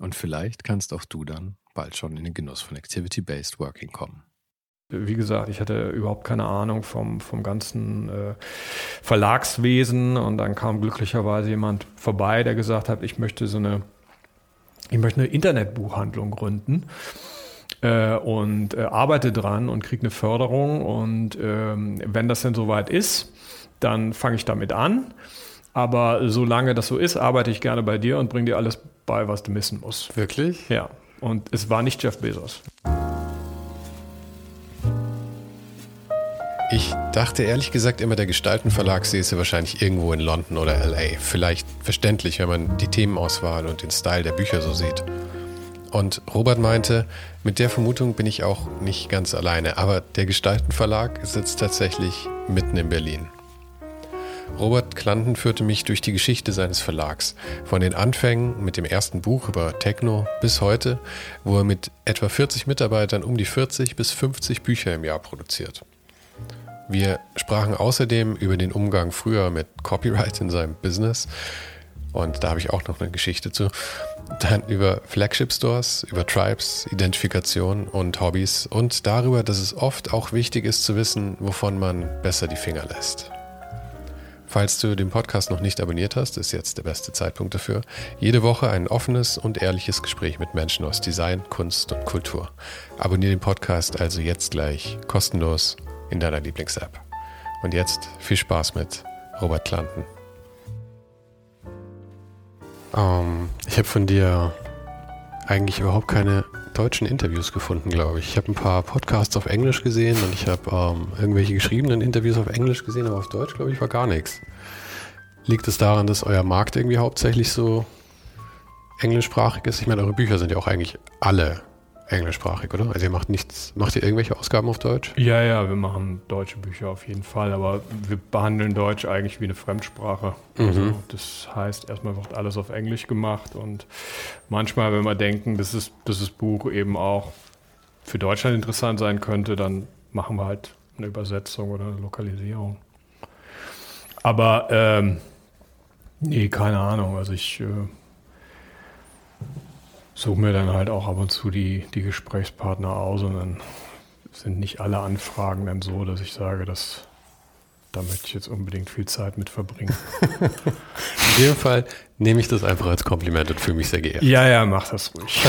Und vielleicht kannst auch du dann bald schon in den Genuss von Activity-Based Working kommen. Wie gesagt, ich hatte überhaupt keine Ahnung vom, vom ganzen äh, Verlagswesen und dann kam glücklicherweise jemand vorbei, der gesagt hat, ich möchte so eine, ich möchte eine Internetbuchhandlung gründen äh, und äh, arbeite dran und kriege eine Förderung und ähm, wenn das denn soweit ist, dann fange ich damit an. Aber solange das so ist, arbeite ich gerne bei dir und bringe dir alles bei, was du missen musst. Wirklich? Ja. Und es war nicht Jeff Bezos. Ich dachte ehrlich gesagt immer, der Gestaltenverlag säße wahrscheinlich irgendwo in London oder LA. Vielleicht verständlich, wenn man die Themenauswahl und den Style der Bücher so sieht. Und Robert meinte, mit der Vermutung bin ich auch nicht ganz alleine, aber der Gestaltenverlag sitzt tatsächlich mitten in Berlin. Robert Klanten führte mich durch die Geschichte seines Verlags, von den Anfängen mit dem ersten Buch über Techno bis heute, wo er mit etwa 40 Mitarbeitern um die 40 bis 50 Bücher im Jahr produziert. Wir sprachen außerdem über den Umgang früher mit Copyright in seinem Business. Und da habe ich auch noch eine Geschichte zu. Dann über Flagship Stores, über Tribes, Identifikation und Hobbys und darüber, dass es oft auch wichtig ist zu wissen, wovon man besser die Finger lässt. Falls du den Podcast noch nicht abonniert hast, ist jetzt der beste Zeitpunkt dafür. Jede Woche ein offenes und ehrliches Gespräch mit Menschen aus Design, Kunst und Kultur. Abonniere den Podcast also jetzt gleich kostenlos in deiner Lieblings-App. Und jetzt viel Spaß mit Robert Klanten. Ähm, ich habe von dir eigentlich überhaupt keine deutschen Interviews gefunden, glaube ich. Ich habe ein paar Podcasts auf Englisch gesehen und ich habe ähm, irgendwelche geschriebenen Interviews auf Englisch gesehen, aber auf Deutsch, glaube ich, war gar nichts. Liegt es daran, dass euer Markt irgendwie hauptsächlich so englischsprachig ist? Ich meine, eure Bücher sind ja auch eigentlich alle englischsprachig, oder? Also ihr macht nichts, macht ihr irgendwelche Ausgaben auf Deutsch? Ja, ja, wir machen deutsche Bücher auf jeden Fall, aber wir behandeln Deutsch eigentlich wie eine Fremdsprache. Mhm. Also das heißt, erstmal wird alles auf Englisch gemacht und manchmal, wenn wir denken, dass, es, dass das Buch eben auch für Deutschland interessant sein könnte, dann machen wir halt eine Übersetzung oder eine Lokalisierung. Aber ähm, nee, keine Ahnung. Also ich äh, suche mir dann halt auch ab und zu die, die Gesprächspartner aus und dann sind nicht alle Anfragen dann so, dass ich sage, dass da möchte ich jetzt unbedingt viel Zeit mit verbringen. In dem Fall nehme ich das einfach als Kompliment und fühle mich sehr geehrt. Ja, ja, mach das ruhig.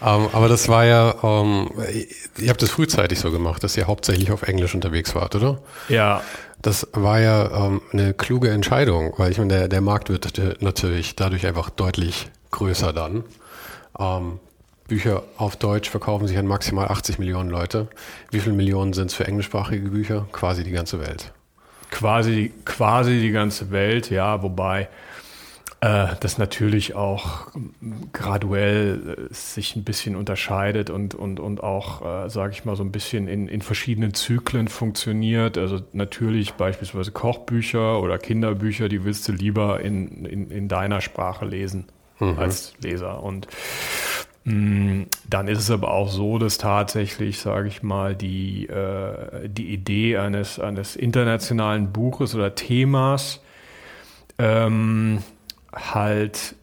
um, ähm, aber das war ja, um, ähm, ihr habt das frühzeitig so gemacht, dass ihr hauptsächlich auf Englisch unterwegs wart, oder? Ja. Das war ja um, ähm, eine kluge Entscheidung, weil ich meine, der, der Markt wird natürlich dadurch einfach deutlich größer dann. Ähm, Bücher auf Deutsch verkaufen sich an maximal 80 Millionen Leute. Wie viele Millionen sind es für englischsprachige Bücher? Quasi die ganze Welt. Quasi, quasi die ganze Welt, ja, wobei äh, das natürlich auch graduell äh, sich ein bisschen unterscheidet und, und, und auch, äh, sage ich mal, so ein bisschen in, in verschiedenen Zyklen funktioniert. Also natürlich beispielsweise Kochbücher oder Kinderbücher, die willst du lieber in, in, in deiner Sprache lesen mhm. als Leser. Und mm, dann ist es aber auch so, dass tatsächlich, sage ich mal, die, äh, die Idee eines, eines internationalen Buches oder Themas ähm, halt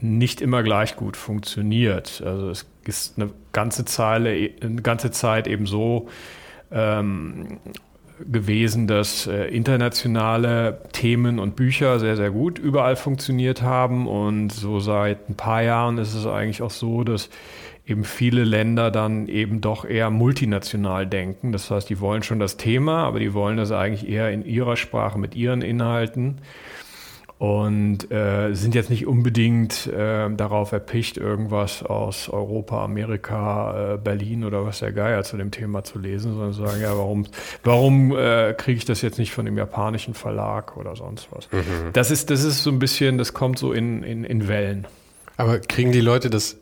nicht immer gleich gut funktioniert. Also es ist eine ganze Zeile, eine ganze Zeit eben so, ähm, gewesen, dass äh, internationale Themen und Bücher sehr, sehr gut überall funktioniert haben. Und so seit ein paar Jahren ist es eigentlich auch so, dass eben viele Länder dann eben doch eher multinational denken. Das heißt, die wollen schon das Thema, aber die wollen das eigentlich eher in ihrer Sprache mit ihren Inhalten und äh, sind jetzt nicht unbedingt äh, darauf erpicht, irgendwas aus Europa, Amerika, äh, Berlin oder was der Geier zu dem Thema zu lesen, sondern sagen, ja, warum, warum äh, kriege ich das jetzt nicht von dem japanischen Verlag oder sonst was? Mhm. Das, ist, das ist so ein bisschen, das kommt so in, in, in Wellen. Aber kriegen die Leute das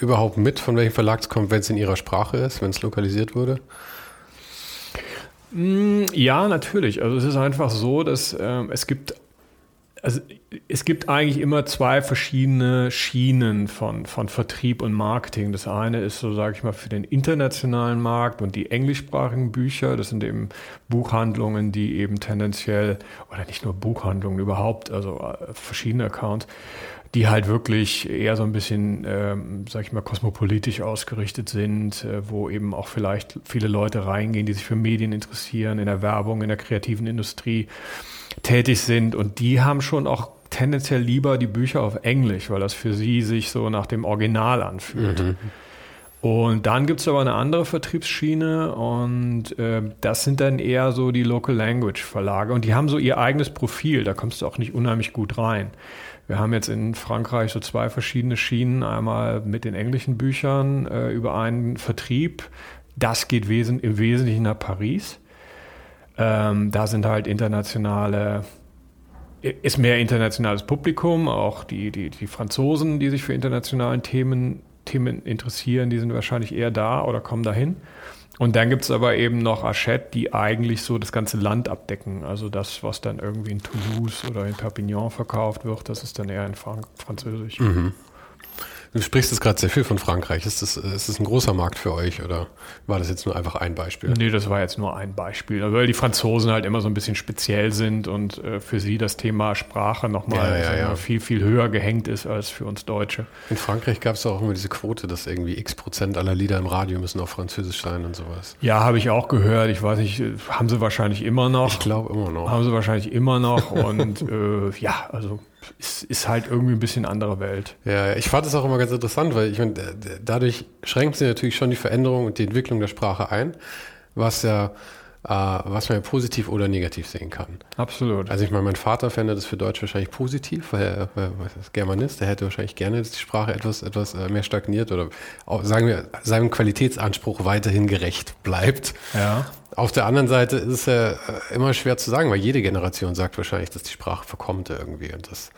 überhaupt mit, von welchem Verlag es kommt, wenn es in ihrer Sprache ist, wenn es lokalisiert wurde? Mm, ja, natürlich. Also es ist einfach so, dass ähm, es gibt also es gibt eigentlich immer zwei verschiedene Schienen von, von Vertrieb und Marketing. Das eine ist so, sage ich mal, für den internationalen Markt und die englischsprachigen Bücher. Das sind eben Buchhandlungen, die eben tendenziell, oder nicht nur Buchhandlungen überhaupt, also äh, verschiedene Accounts, die halt wirklich eher so ein bisschen, ähm, sag ich mal, kosmopolitisch ausgerichtet sind, äh, wo eben auch vielleicht viele Leute reingehen, die sich für Medien interessieren, in der Werbung, in der kreativen Industrie tätig sind. Und die haben schon auch tendenziell lieber die Bücher auf Englisch, weil das für sie sich so nach dem Original anfühlt. Mhm. Und dann gibt es aber eine andere Vertriebsschiene und äh, das sind dann eher so die Local Language Verlage und die haben so ihr eigenes Profil, da kommst du auch nicht unheimlich gut rein. Wir haben jetzt in Frankreich so zwei verschiedene Schienen, einmal mit den englischen Büchern äh, über einen Vertrieb, das geht wesen im Wesentlichen nach Paris ähm, da sind halt internationale, ist mehr internationales Publikum, auch die, die, die Franzosen, die sich für internationalen Themen, Themen interessieren, die sind wahrscheinlich eher da oder kommen dahin. Und dann gibt es aber eben noch Hachette, die eigentlich so das ganze Land abdecken. Also das, was dann irgendwie in Toulouse oder in Perpignan verkauft wird, das ist dann eher in Frank Französisch. Mhm. Du sprichst jetzt gerade sehr viel von Frankreich. Ist das, ist das ein großer Markt für euch oder war das jetzt nur einfach ein Beispiel? Nee, das war jetzt nur ein Beispiel. Weil die Franzosen halt immer so ein bisschen speziell sind und äh, für sie das Thema Sprache nochmal ja, ja, ja. viel, viel höher gehängt ist als für uns Deutsche. In Frankreich gab es auch immer diese Quote, dass irgendwie x Prozent aller Lieder im Radio müssen auf Französisch sein und sowas. Ja, habe ich auch gehört. Ich weiß nicht, haben sie wahrscheinlich immer noch. Ich glaube immer noch. Haben sie wahrscheinlich immer noch und äh, ja, also ist, ist halt irgendwie ein bisschen andere Welt. Ja, ich fand es auch immer ganz interessant, weil ich meine, dadurch schränkt sie natürlich schon die Veränderung und die Entwicklung der Sprache ein, was ja was man ja positiv oder negativ sehen kann. Absolut. Also ich meine, mein Vater fände das für Deutsch wahrscheinlich positiv, weil er, weil er Germanist, der hätte wahrscheinlich gerne, dass die Sprache etwas, etwas äh, mehr stagniert oder auch, sagen wir, seinem Qualitätsanspruch weiterhin gerecht bleibt. Ja. Auf der anderen Seite ist es ja äh, immer schwer zu sagen, weil jede Generation sagt wahrscheinlich, dass die Sprache verkommt irgendwie und das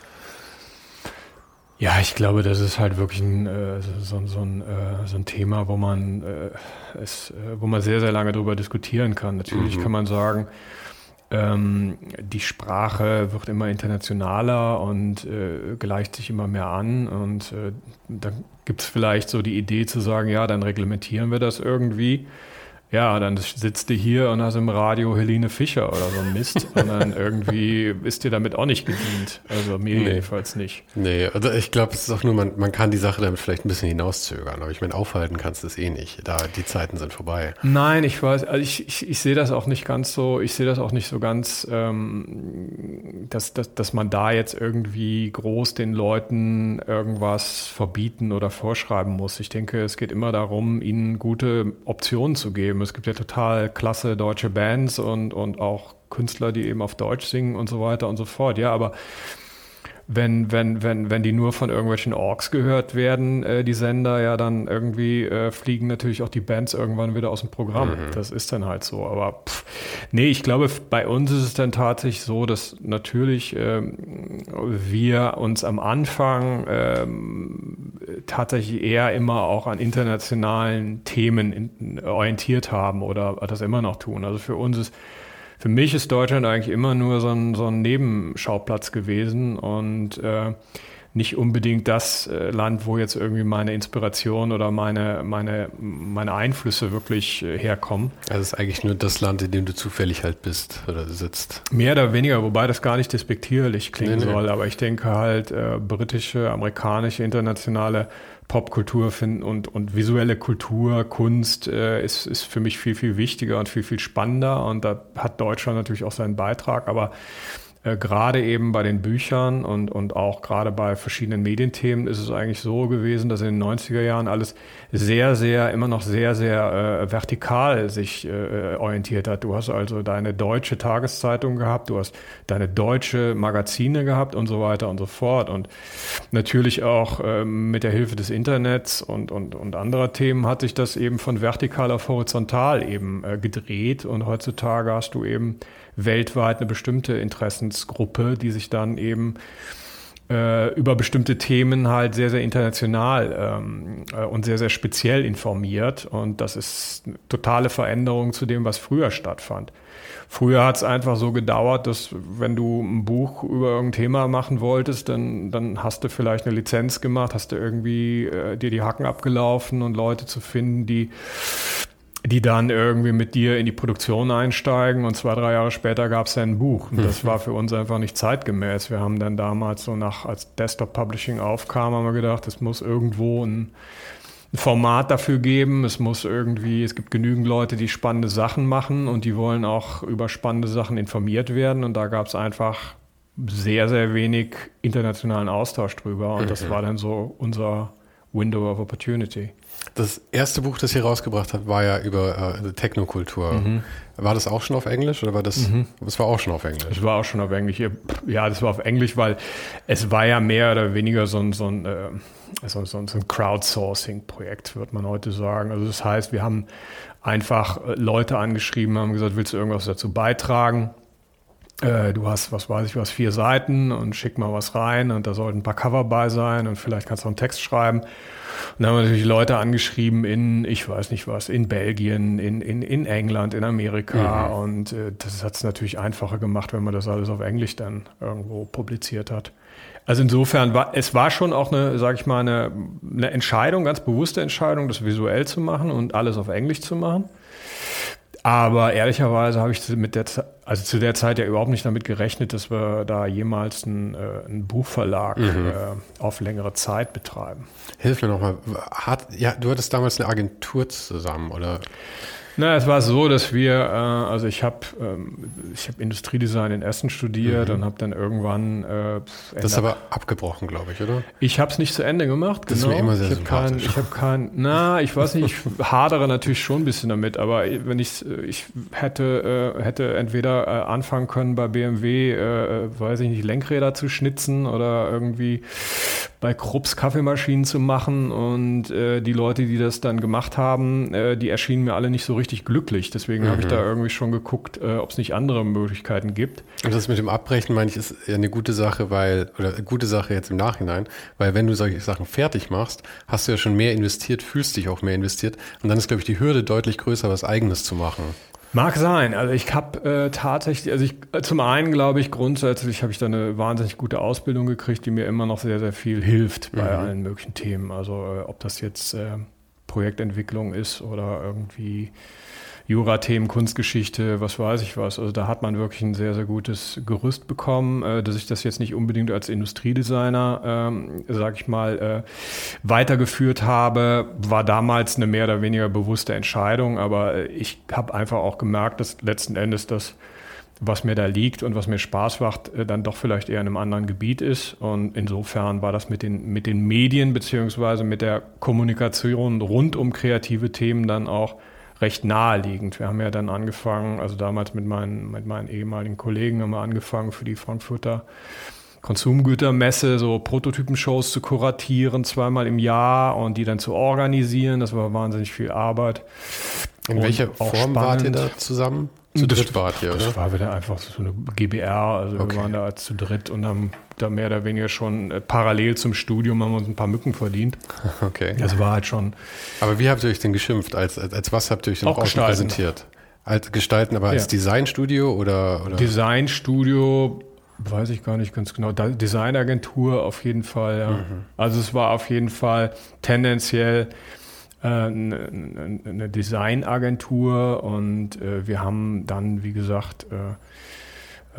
ja, ich glaube, das ist halt wirklich ein, äh, so, so, ein, äh, so ein Thema, wo man, äh, es, wo man sehr, sehr lange darüber diskutieren kann. Natürlich mhm. kann man sagen, ähm, die Sprache wird immer internationaler und äh, gleicht sich immer mehr an. Und äh, dann gibt es vielleicht so die Idee zu sagen, ja, dann reglementieren wir das irgendwie. Ja, dann sitzt du hier und hast im Radio Helene Fischer oder so ein Mist. und dann irgendwie ist dir damit auch nicht gedient. Also mir nee. jedenfalls nicht. Nee, also ich glaube, es ist auch nur, man, man kann die Sache damit vielleicht ein bisschen hinauszögern. Aber ich meine, aufhalten kannst du es eh nicht. Da die Zeiten sind vorbei. Nein, ich weiß, also ich, ich, ich sehe das auch nicht ganz so, ich sehe das auch nicht so ganz, ähm, dass, dass, dass man da jetzt irgendwie groß den Leuten irgendwas verbieten oder vorschreiben muss. Ich denke, es geht immer darum, ihnen gute Optionen zu geben geben. Es gibt ja total klasse deutsche Bands und, und auch Künstler, die eben auf Deutsch singen und so weiter und so fort. Ja, aber wenn, wenn, wenn, wenn die nur von irgendwelchen Orks gehört werden, äh, die Sender, ja, dann irgendwie äh, fliegen natürlich auch die Bands irgendwann wieder aus dem Programm. Mhm. Das ist dann halt so. Aber pff, nee, ich glaube, bei uns ist es dann tatsächlich so, dass natürlich ähm, wir uns am Anfang ähm, tatsächlich eher immer auch an internationalen Themen in, orientiert haben oder das immer noch tun. Also für uns ist für mich ist Deutschland eigentlich immer nur so ein, so ein Nebenschauplatz gewesen und äh, nicht unbedingt das äh, Land, wo jetzt irgendwie meine Inspiration oder meine, meine, meine Einflüsse wirklich äh, herkommen. Also es ist eigentlich nur das Land, in dem du zufällig halt bist oder sitzt. Mehr oder weniger, wobei das gar nicht despektierlich klingen nee, nee. soll, aber ich denke halt, äh, britische, amerikanische, internationale Popkultur finden und, und visuelle Kultur, Kunst äh, ist, ist für mich viel, viel wichtiger und viel, viel spannender. Und da hat Deutschland natürlich auch seinen Beitrag. Aber äh, gerade eben bei den Büchern und, und auch gerade bei verschiedenen Medienthemen ist es eigentlich so gewesen, dass in den 90er Jahren alles sehr, sehr, immer noch sehr, sehr äh, vertikal sich äh, orientiert hat. Du hast also deine deutsche Tageszeitung gehabt, du hast deine deutsche Magazine gehabt und so weiter und so fort. Und natürlich auch äh, mit der Hilfe des Internets und, und, und anderer Themen hat sich das eben von vertikal auf horizontal eben äh, gedreht. Und heutzutage hast du eben weltweit eine bestimmte Interessensgruppe, die sich dann eben äh, über bestimmte Themen halt sehr, sehr international ähm, äh, und sehr, sehr speziell informiert. Und das ist eine totale Veränderung zu dem, was früher stattfand. Früher hat es einfach so gedauert, dass wenn du ein Buch über irgendein Thema machen wolltest, dann, dann hast du vielleicht eine Lizenz gemacht, hast du irgendwie äh, dir die Hacken abgelaufen und Leute zu finden, die die dann irgendwie mit dir in die Produktion einsteigen und zwei, drei Jahre später gab es dann ein Buch. Und das mhm. war für uns einfach nicht zeitgemäß. Wir haben dann damals so nach, als Desktop Publishing aufkam, haben wir gedacht, es muss irgendwo ein, ein Format dafür geben. Es muss irgendwie, es gibt genügend Leute, die spannende Sachen machen und die wollen auch über spannende Sachen informiert werden. Und da gab es einfach sehr, sehr wenig internationalen Austausch drüber. Und das mhm. war dann so unser Window of Opportunity. Das erste Buch, das ihr rausgebracht habt, war ja über äh, Technokultur. Mhm. War das auch schon auf Englisch oder war das? Mhm. Das war auch schon auf Englisch. Das war auch schon auf Englisch. Ja, das war auf Englisch, weil es war ja mehr oder weniger so ein, so ein, äh, so, so, so ein Crowdsourcing-Projekt, würde man heute sagen. Also das heißt, wir haben einfach äh, Leute angeschrieben, haben gesagt, willst du irgendwas dazu beitragen? Äh, du hast, was weiß ich was, vier Seiten und schick mal was rein und da sollten ein paar Cover bei sein und vielleicht kannst du auch einen Text schreiben. Und dann haben wir natürlich Leute angeschrieben in, ich weiß nicht was, in Belgien, in, in, in England, in Amerika. Mhm. Und äh, das hat es natürlich einfacher gemacht, wenn man das alles auf Englisch dann irgendwo publiziert hat. Also insofern war es war schon auch eine, sage ich mal, eine, eine Entscheidung, ganz bewusste Entscheidung, das visuell zu machen und alles auf Englisch zu machen. Aber ehrlicherweise habe ich mit der, also zu der Zeit ja überhaupt nicht damit gerechnet, dass wir da jemals einen, äh, einen Buchverlag mhm. äh, auf längere Zeit betreiben. Hilf mir nochmal. Ja, du hattest damals eine Agentur zusammen, oder? Na, es war so, dass wir, äh, also ich habe ähm, ich hab Industriedesign in Essen studiert mhm. und habe dann irgendwann. Äh, das ist aber abgebrochen, glaube ich, oder? Ich habe es nicht zu Ende gemacht. Das genau. ist mir immer sehr ich habe kein, ich habe kein, na, ich weiß nicht, ich hadere natürlich schon ein bisschen damit, aber wenn ich, ich hätte, äh, hätte entweder äh, anfangen können bei BMW, äh, weiß ich nicht, Lenkräder zu schnitzen oder irgendwie bei Krupps Kaffeemaschinen zu machen und äh, die Leute, die das dann gemacht haben, äh, die erschienen mir alle nicht so richtig glücklich. Deswegen mhm. habe ich da irgendwie schon geguckt, äh, ob es nicht andere Möglichkeiten gibt. Und das mit dem Abbrechen, meine ich, ist ja eine gute Sache, weil, oder eine gute Sache jetzt im Nachhinein, weil wenn du solche Sachen fertig machst, hast du ja schon mehr investiert, fühlst dich auch mehr investiert und dann ist, glaube ich, die Hürde deutlich größer, was Eigenes zu machen. Mag sein. Also ich habe äh, tatsächlich, also ich äh, zum einen glaube ich grundsätzlich habe ich da eine wahnsinnig gute Ausbildung gekriegt, die mir immer noch sehr sehr viel hilft bei mhm. allen möglichen Themen. Also äh, ob das jetzt äh, Projektentwicklung ist oder irgendwie Jura-Themen, Kunstgeschichte, was weiß ich was. Also da hat man wirklich ein sehr, sehr gutes Gerüst bekommen, äh, dass ich das jetzt nicht unbedingt als Industriedesigner, ähm, sag ich mal, äh, weitergeführt habe, war damals eine mehr oder weniger bewusste Entscheidung, aber äh, ich habe einfach auch gemerkt, dass letzten Endes das was mir da liegt und was mir Spaß macht, äh, dann doch vielleicht eher in einem anderen Gebiet ist. Und insofern war das mit den, mit den Medien beziehungsweise mit der Kommunikation rund um kreative Themen dann auch recht naheliegend. Wir haben ja dann angefangen, also damals mit meinen, mit meinen ehemaligen Kollegen haben wir angefangen für die Frankfurter Konsumgütermesse so Prototypenshows zu kuratieren, zweimal im Jahr und die dann zu organisieren. Das war wahnsinnig viel Arbeit. In welcher Form wart ihr da zusammen? Zu dritt wart ihr, oder? Das war wieder einfach so eine GBR, also okay. wir waren da zu dritt und haben da mehr oder weniger schon äh, parallel zum Studium haben wir uns ein paar Mücken verdient. Okay. Das war halt schon. Aber wie habt ihr euch denn geschimpft? Als, als, als was habt ihr euch denn auch präsentiert? Als Gestalten, aber als ja. Designstudio oder, oder? Designstudio weiß ich gar nicht ganz genau. Designagentur auf jeden Fall, ja. Mhm. Also es war auf jeden Fall tendenziell eine, eine Designagentur und äh, wir haben dann, wie gesagt, äh,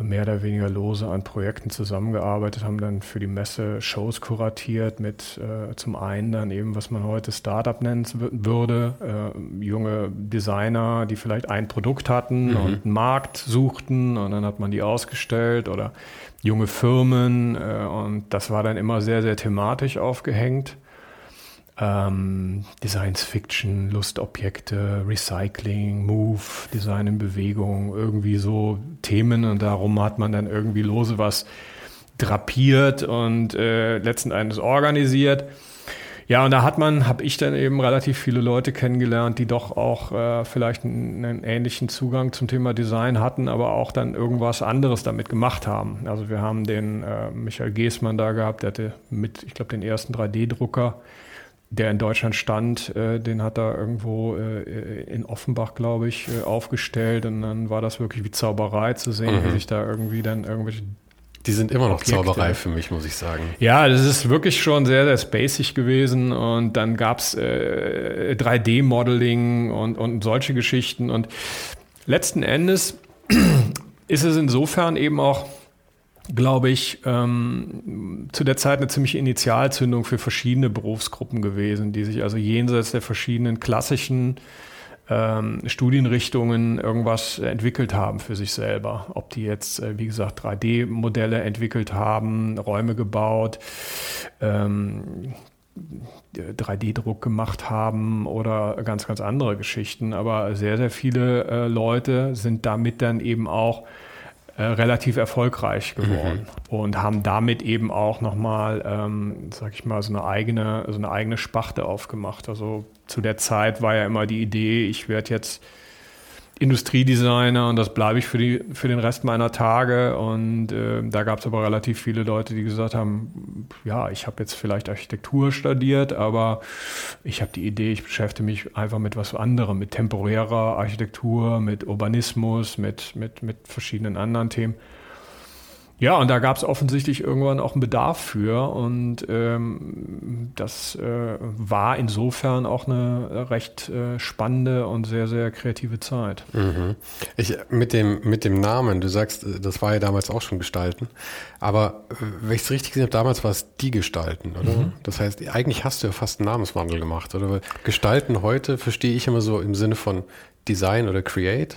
mehr oder weniger lose an Projekten zusammengearbeitet, haben dann für die Messe Shows kuratiert mit äh, zum einen dann eben, was man heute Startup nennen würde, äh, junge Designer, die vielleicht ein Produkt hatten mhm. und einen Markt suchten und dann hat man die ausgestellt oder junge Firmen äh, und das war dann immer sehr, sehr thematisch aufgehängt ähm, Designs Fiction, Lustobjekte, Recycling, Move, Design in Bewegung, irgendwie so Themen und darum hat man dann irgendwie lose was drapiert und äh, letzten Endes organisiert. Ja, und da hat man, habe ich dann eben relativ viele Leute kennengelernt, die doch auch äh, vielleicht einen, einen, ähnlichen Zugang zum Thema Design hatten, aber auch dann irgendwas anderes damit gemacht haben. Also wir haben den äh, Michael Geßmann da gehabt, der hatte mit, ich glaube, den ersten 3D-Drucker der in Deutschland stand, äh, den hat er irgendwo äh, in Offenbach, glaube ich, äh, aufgestellt. Und dann war das wirklich wie Zauberei zu sehen, mhm. wie sich da irgendwie dann irgendwelche. Die sind immer noch Objekte. Zauberei für mich, muss ich sagen. Ja, das ist wirklich schon sehr, sehr spacig gewesen. Und dann gab's äh, 3D-Modeling und, und solche Geschichten. Und letzten Endes ist es insofern eben auch glaube ich, ähm, zu der Zeit eine ziemliche Initialzündung für verschiedene Berufsgruppen gewesen, die sich also jenseits der verschiedenen klassischen ähm, Studienrichtungen irgendwas entwickelt haben für sich selber. Ob die jetzt, äh, wie gesagt, 3D-Modelle entwickelt haben, Räume gebaut, ähm, 3D-Druck gemacht haben oder ganz, ganz andere Geschichten. Aber sehr, sehr viele äh, Leute sind damit dann eben auch äh, relativ erfolgreich geworden mhm. und haben damit eben auch nochmal, ähm, sag ich mal, so eine eigene, so eine eigene Spachte aufgemacht. Also zu der Zeit war ja immer die Idee, ich werde jetzt Industriedesigner und das bleibe ich für, die, für den Rest meiner Tage. Und äh, da gab es aber relativ viele Leute, die gesagt haben, ja, ich habe jetzt vielleicht Architektur studiert, aber ich habe die Idee, ich beschäftige mich einfach mit was anderem, mit temporärer Architektur, mit Urbanismus, mit, mit, mit verschiedenen anderen Themen. Ja, und da gab es offensichtlich irgendwann auch einen Bedarf für und ähm, das äh, war insofern auch eine recht äh, spannende und sehr, sehr kreative Zeit. Mhm. Ich, mit, dem, mit dem Namen, du sagst, äh, das war ja damals auch schon Gestalten, aber äh, wenn ich es richtig gesehen habe, damals war es die Gestalten, oder? Mhm. Das heißt, eigentlich hast du ja fast einen Namenswandel gemacht, oder? Weil Gestalten heute verstehe ich immer so im Sinne von Design oder Create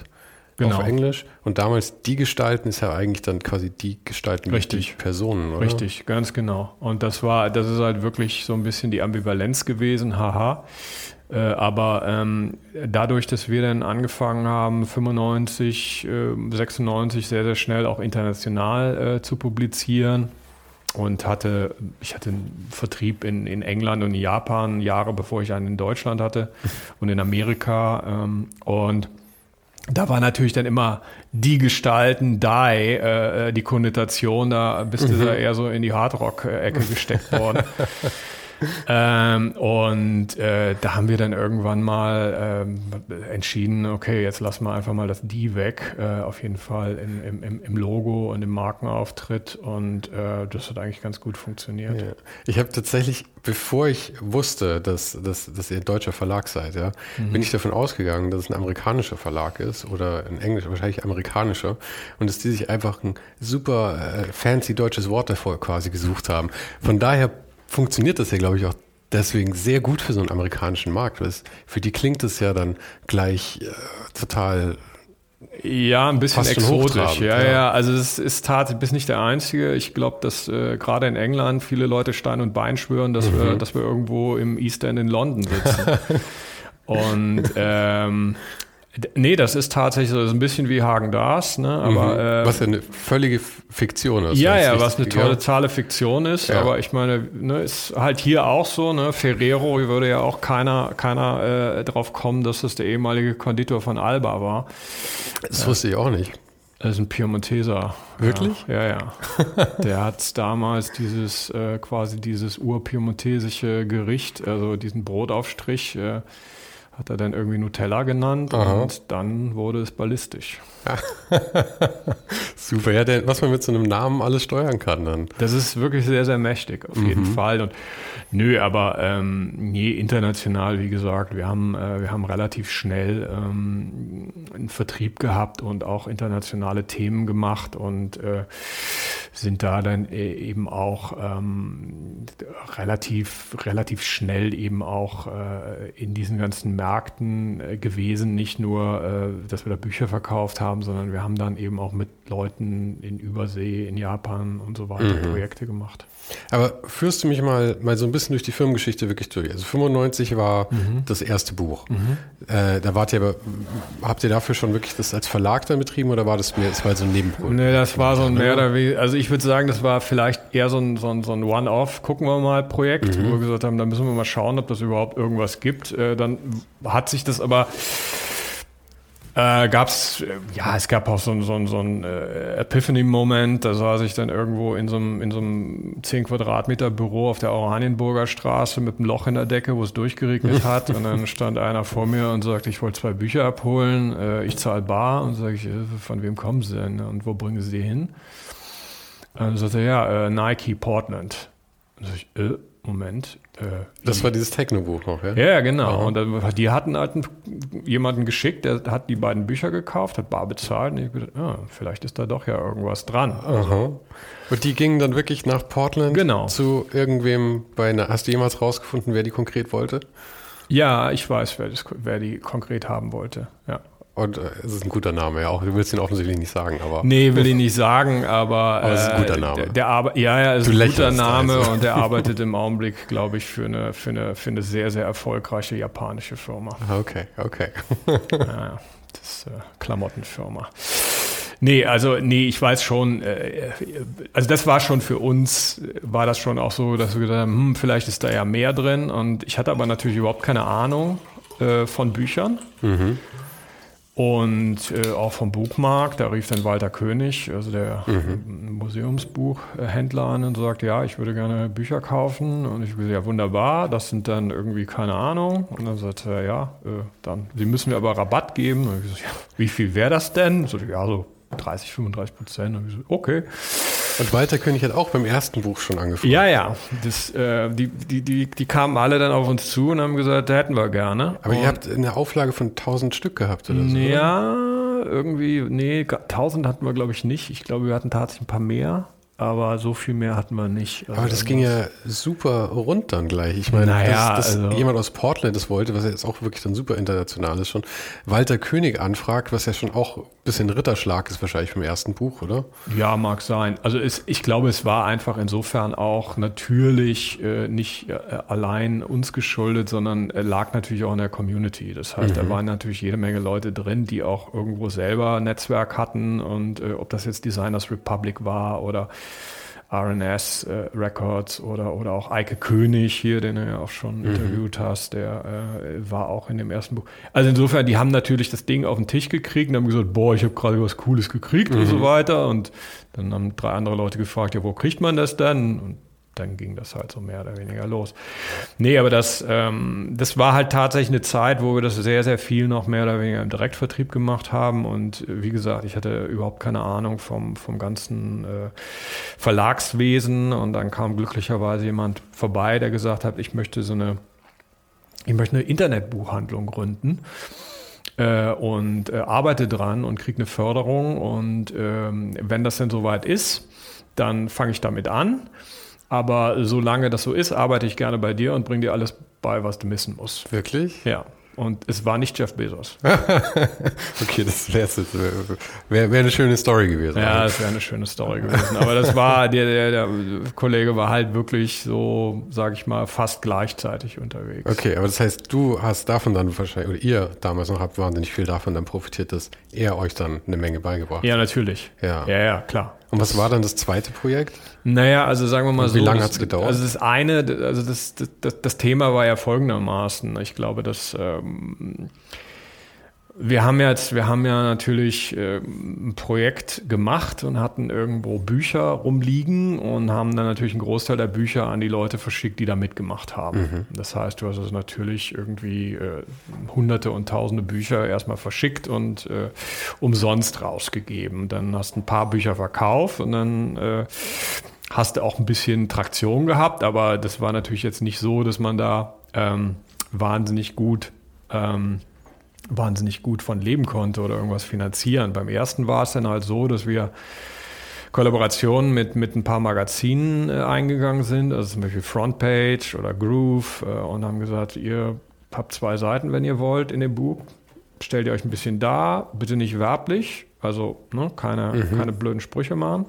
genau. auf Englisch. Und damals die Gestalten ist ja eigentlich dann quasi die Gestalten Richtig. die Personen, oder? Richtig, ganz genau. Und das war, das ist halt wirklich so ein bisschen die Ambivalenz gewesen, haha. Äh, aber ähm, dadurch, dass wir dann angefangen haben, 95, äh, 96 sehr, sehr schnell auch international äh, zu publizieren, und hatte, ich hatte einen Vertrieb in, in England und in Japan Jahre bevor ich einen in Deutschland hatte und in Amerika. Ähm, und da war natürlich dann immer die Gestalten, die, äh, die Konnotation, da bist du mhm. da eher so in die Hardrock-Ecke gesteckt worden. ähm, und äh, da haben wir dann irgendwann mal ähm, entschieden, okay, jetzt lassen wir einfach mal das Die weg, äh, auf jeden Fall in, im, im, Logo und im Markenauftritt und äh, das hat eigentlich ganz gut funktioniert. Ja. Ich habe tatsächlich, bevor ich wusste, dass, dass, dass ihr deutscher Verlag seid, ja, mhm. bin ich davon ausgegangen, dass es ein amerikanischer Verlag ist oder ein englischer, wahrscheinlich amerikanischer und dass die sich einfach ein super äh, fancy deutsches Wort davor quasi gesucht haben. Von daher funktioniert das ja, glaube ich, auch deswegen sehr gut für so einen amerikanischen Markt. Weil für die klingt es ja dann gleich äh, total ja, ein bisschen exotisch. Ja, ja, ja, Also es ist tat, bist nicht der Einzige. Ich glaube, dass äh, gerade in England viele Leute Stein und Bein schwören, dass, mhm. wir, dass wir irgendwo im East End in London sitzen. und ähm, Nee, das ist tatsächlich so ein bisschen wie Hagen Dazs, ne? Aber, mhm. äh, was ja eine völlige Fiktion ist. Ja, ja, was eine totale Fiktion ist. Ja. Aber ich meine, ne, ist halt hier auch so, ne? Ferrero würde ja auch keiner, keiner äh, drauf kommen, dass das der ehemalige Konditor von Alba war. Das äh, wusste ich auch nicht. Das ist ein Piemonteser. Wirklich? Ja, ja. ja. Der hat damals dieses, äh, quasi dieses urpiemontesische Gericht, also diesen Brotaufstrich, äh, hat er dann irgendwie Nutella genannt Aha. und dann wurde es ballistisch. Super, ja, der, was man mit so einem Namen alles steuern kann dann. Das ist wirklich sehr, sehr mächtig, auf jeden Fall. Und nö, aber ähm, nee, international, wie gesagt, wir haben, äh, wir haben relativ schnell ähm, einen Vertrieb gehabt und auch internationale Themen gemacht und äh, sind da dann e- eben auch ähm, relativ, relativ schnell eben auch äh, in diesen ganzen Märkten äh, gewesen. Nicht nur, äh, dass wir da Bücher verkauft haben, sondern wir haben dann eben auch mit Leuten in Übersee, in Japan und so weiter Projekte gemacht. Aber führst du mich mal, mal so ein bisschen durch die Firmengeschichte wirklich durch? Also 95 war das erste Buch. Äh, da wart ihr aber, habt ihr dafür schon wirklich das als Verlag dann betrieben oder war das mehr, das war so ein Nebenprojekt? Nee, das war so ein mehr oder weniger, also ich würde sagen, das war vielleicht eher so ein, so ein, so ein One-Off, gucken wir mal Projekt, wo wir gesagt haben, da müssen wir mal schauen, ob das überhaupt irgendwas gibt. Äh, dann hat sich das aber äh, gab es, ja, es gab auch so, ein- so, so ein äh, Epiphany-Moment, da saß ich dann irgendwo in so einem, in so einem 10 Quadratmeter Büro auf der Oranienburger Straße mit einem Loch in der Decke, wo es durchgeregnet hat und dann stand einer vor mir und sagte, ich wollte zwei Bücher abholen, äh, ich zahle bar und sage ich, äh, von wem kommen sie denn und wo bringen sie die hin? Und dann sagte er, ja, äh, Nike Portland. Und sag ich, äh, Moment. Äh, Das war dieses Techno-Buch noch, ja? ja, genau. Und dann, die hatten halt einen, jemanden geschickt, der hat die beiden Bücher gekauft, hat bar bezahlt und ich gedacht, ah, vielleicht ist da doch ja irgendwas dran. Aha. Und die gingen dann wirklich nach Portland Genau. zu irgendwem bei einer, hast du jemals rausgefunden, wer die konkret wollte? Ja, ich weiß, wer, das, wer die konkret haben wollte. Ja. Und äh, es ist ein guter Name, ja auch. Du willst ihn offensichtlich nicht sagen, aber. Nee, will ich nicht sagen, aber, Aber es ist ein guter äh, Name. Der, der Arbe ja, ja, es ist ein guter Name also. und der arbeitet im Augenblick, glaube ich, für eine, für, eine, für eine sehr, sehr erfolgreiche japanische Firma. Okay, okay. Ja, das ist äh, Klamottenfirma. Nee, also nee, ich weiß schon, äh, also das war schon für uns, äh, war das schon auch so, dass wir gedacht haben, hm, vielleicht ist da ja mehr drin und ich hatte aber natürlich überhaupt keine Ahnung äh, von Büchern. Und äh, auch vom Buchmarkt, da rief dann Walter König, also der Museumsbuchhändler an und sagte, ja, ich würde gerne Bücher kaufen. Und ich gesagt, ja, wunderbar, das sind dann irgendwie keine Ahnung. Und dann sagte er, ja, äh, dann, Sie müssen mir aber Rabatt geben. Und ich gesagt, ja, wie viel wäre das denn? So, ja, so 30, 35 Prozent. Und ich so, okay. Und Walter König hat auch beim ersten Buch schon angefangen. Ja, ja, das, äh, die, die, die, die kamen alle dann auf uns zu und haben gesagt, da hätten wir gerne. Aber und, ihr habt eine Auflage von 1000 Stück gehabt oder so? oder? Ja, irgendwie, nee, 1000 hatten wir, glaube ich, nicht. Ich glaube, wir hatten tatsächlich ein paar mehr, aber so viel mehr hatten wir nicht. Also Aber das ging ja super rund dann gleich. Ich meine, Naja, dass, dass also- jemand aus Portland das wollte, was ja jetzt auch wirklich dann super international ist schon, Walter König anfragt, was ja schon auch ein bisschen Ritterschlag ist wahrscheinlich vom ersten Buch, oder? Ja, mag sein. Also es, ich glaube, es war einfach insofern auch natürlich äh, nicht äh, allein uns geschuldet, sondern äh, lag natürlich auch in der Community. Das heißt, da waren natürlich jede Menge Leute drin, die auch irgendwo selber Netzwerk hatten und äh, ob das jetzt Designers Republic war oder RNS äh, Records oder, oder auch Eike König hier, den du ja auch schon interviewt hast, der äh, war auch in dem ersten Buch. Also insofern, die haben natürlich das Ding auf den Tisch gekriegt und haben gesagt, boah, ich habe gerade was Cooles gekriegt und so weiter. Und dann haben drei andere Leute gefragt, ja, wo kriegt man das denn? Und dann ging das halt so mehr oder weniger los. Nee, aber das, ähm, das war halt tatsächlich eine Zeit, wo wir das sehr, sehr viel noch mehr oder weniger im Direktvertrieb gemacht haben. Und äh, wie gesagt, ich hatte überhaupt keine Ahnung vom, vom ganzen äh, Verlagswesen. Und dann kam glücklicherweise jemand vorbei, der gesagt hat, ich möchte so eine, ich möchte eine Internetbuchhandlung gründen äh, und äh, arbeite dran und kriege eine Förderung. Und ähm, wenn das denn soweit ist, dann fange ich damit an. Aber solange das so ist, arbeite ich gerne bei dir und bringe dir alles bei, was du missen musst. Wirklich? Ja. Und es war nicht Jeff Bezos. Okay, das wäre wär, wär eine schöne Story gewesen. Ja, das wäre eine schöne Story gewesen. Aber das war, der, der, der Kollege war halt wirklich so, sage ich mal, fast gleichzeitig unterwegs. Okay, aber das heißt, du hast davon dann wahrscheinlich, oder ihr damals noch habt wahnsinnig viel davon dann profitiert, dass er euch dann eine Menge beigebracht Ja, natürlich. Ja. Ja, ja, klar. Und was war dann das zweite Projekt? Naja, also sagen wir mal Und so. wie lange das- hat's gedauert? Also das eine, also das, das, das, das Thema war ja folgendermaßen. Ich glaube, dass ähm, wir haben jetzt, wir haben ja natürlich äh, ein Projekt gemacht und hatten irgendwo Bücher rumliegen und haben dann natürlich einen Großteil der Bücher an die Leute verschickt, die da mitgemacht haben. Mhm. Das heißt, du hast also natürlich irgendwie äh, hunderte und tausende Bücher erstmal verschickt und äh, umsonst rausgegeben. Dann hast du ein paar Bücher verkauft und dann äh, hast du auch ein bisschen Traktion gehabt, aber das war natürlich jetzt nicht so, dass man da ähm, wahnsinnig gut ähm, wahnsinnig gut von leben konnte oder irgendwas finanzieren. Beim ersten war es dann halt so, dass wir Kollaborationen mit, mit ein paar Magazinen äh, eingegangen sind, also zum Beispiel Frontpage oder Groove, äh, und haben gesagt, ihr habt zwei Seiten, wenn ihr wollt, in dem Buch. Stellt ihr euch ein bisschen da, bitte nicht werblich, also ne, keine, mhm. keine blöden Sprüche machen.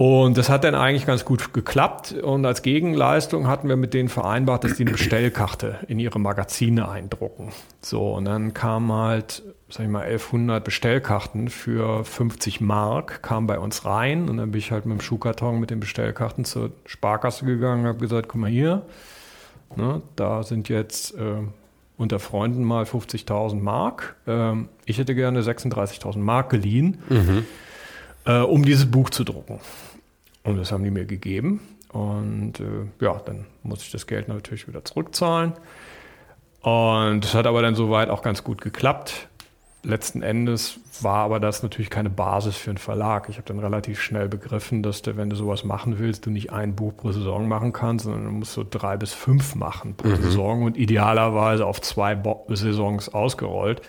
Und das hat dann eigentlich ganz gut geklappt. Und als Gegenleistung hatten wir mit denen vereinbart, dass die eine Bestellkarte in ihre Magazine eindrucken. So, und dann kamen halt, sag ich mal, 1100 Bestellkarten für 50 Mark, kamen bei uns rein. Und dann bin ich halt mit dem Schuhkarton mit den Bestellkarten zur Sparkasse gegangen und habe gesagt, guck mal hier, ne, da sind jetzt äh, unter Freunden mal 50.000 Mark. Ähm, ich hätte gerne 36.000 Mark geliehen. Mhm. Äh, um dieses Buch zu drucken. Und das haben die mir gegeben. Und äh, ja, dann muss ich das Geld natürlich wieder zurückzahlen. Und es hat aber dann soweit auch ganz gut geklappt. Letzten Endes war aber das natürlich keine Basis für einen Verlag. Ich habe dann relativ schnell begriffen, dass du, wenn du sowas machen willst, du nicht ein Buch pro Saison machen kannst, sondern du musst so drei bis fünf machen pro mhm. Saison und idealerweise auf zwei Bo Saisons ausgerollt.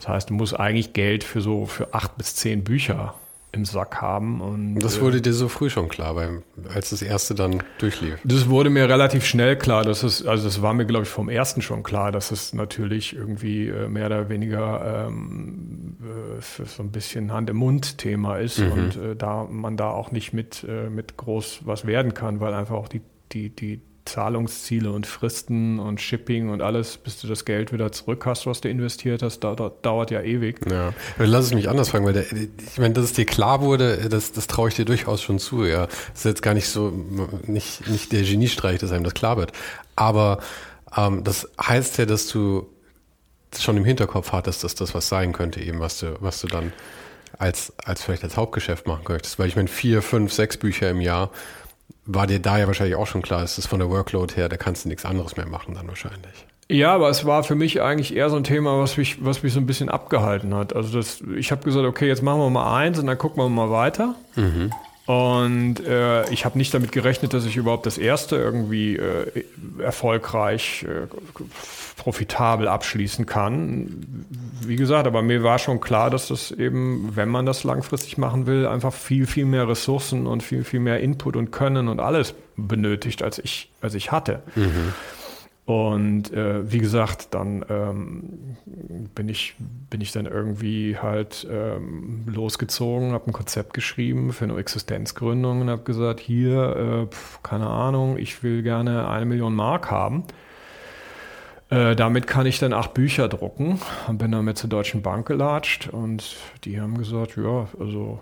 Das heißt, du musst eigentlich Geld für so für acht bis zehn Bücher im Sack haben. Und, das wurde dir so früh schon klar, beim, als das erste dann durchlief? Das wurde mir relativ schnell klar. Dass es, also das war mir, glaube ich, vom ersten schon klar, dass es natürlich irgendwie äh, mehr oder weniger ähm, äh, so ein bisschen Hand-im-Mund-Thema ist mhm. und äh, da man da auch nicht mit, äh, mit groß was werden kann, weil einfach auch die, die, die Zahlungsziele und Fristen und Shipping und alles, bis du das Geld wieder zurück hast, was du investiert hast, dauert, dauert ja ewig. Ja, lass es mich anders fragen, weil der, ich meine, dass es dir klar wurde, das, das traue ich dir durchaus schon zu. Ja, das ist jetzt gar nicht so, nicht, nicht der Geniestreich, dass einem das klar wird. Aber ähm, das heißt ja, dass du schon im Hinterkopf hattest, dass das was sein könnte, eben was du, was du dann als, als vielleicht als Hauptgeschäft machen könntest. Weil ich meine, vier, fünf, sechs Bücher im Jahr war dir da ja wahrscheinlich auch schon klar, ist das von der Workload her, da kannst du nichts anderes mehr machen dann wahrscheinlich. Ja, aber es war für mich eigentlich eher so ein Thema, was mich, was mich so ein bisschen abgehalten hat. Also das, ich habe gesagt, okay, jetzt machen wir mal eins und dann gucken wir mal weiter. Mhm. Und äh, ich habe nicht damit gerechnet, dass ich überhaupt das erste irgendwie äh, erfolgreich, äh, profitabel abschließen kann. Wie gesagt, aber mir war schon klar, dass das eben, wenn man das langfristig machen will, einfach viel, viel mehr Ressourcen und viel, viel mehr Input und Können und alles benötigt, als ich, als ich hatte. Mhm. Und äh, wie gesagt, dann ähm, bin, ich, bin ich dann irgendwie halt ähm, losgezogen, habe ein Konzept geschrieben für eine Existenzgründung und habe gesagt, hier, äh, pf, keine Ahnung, ich will gerne eine Million Mark haben. Äh, damit kann ich dann acht Bücher drucken und bin damit zur Deutschen Bank gelatscht und die haben gesagt, ja, also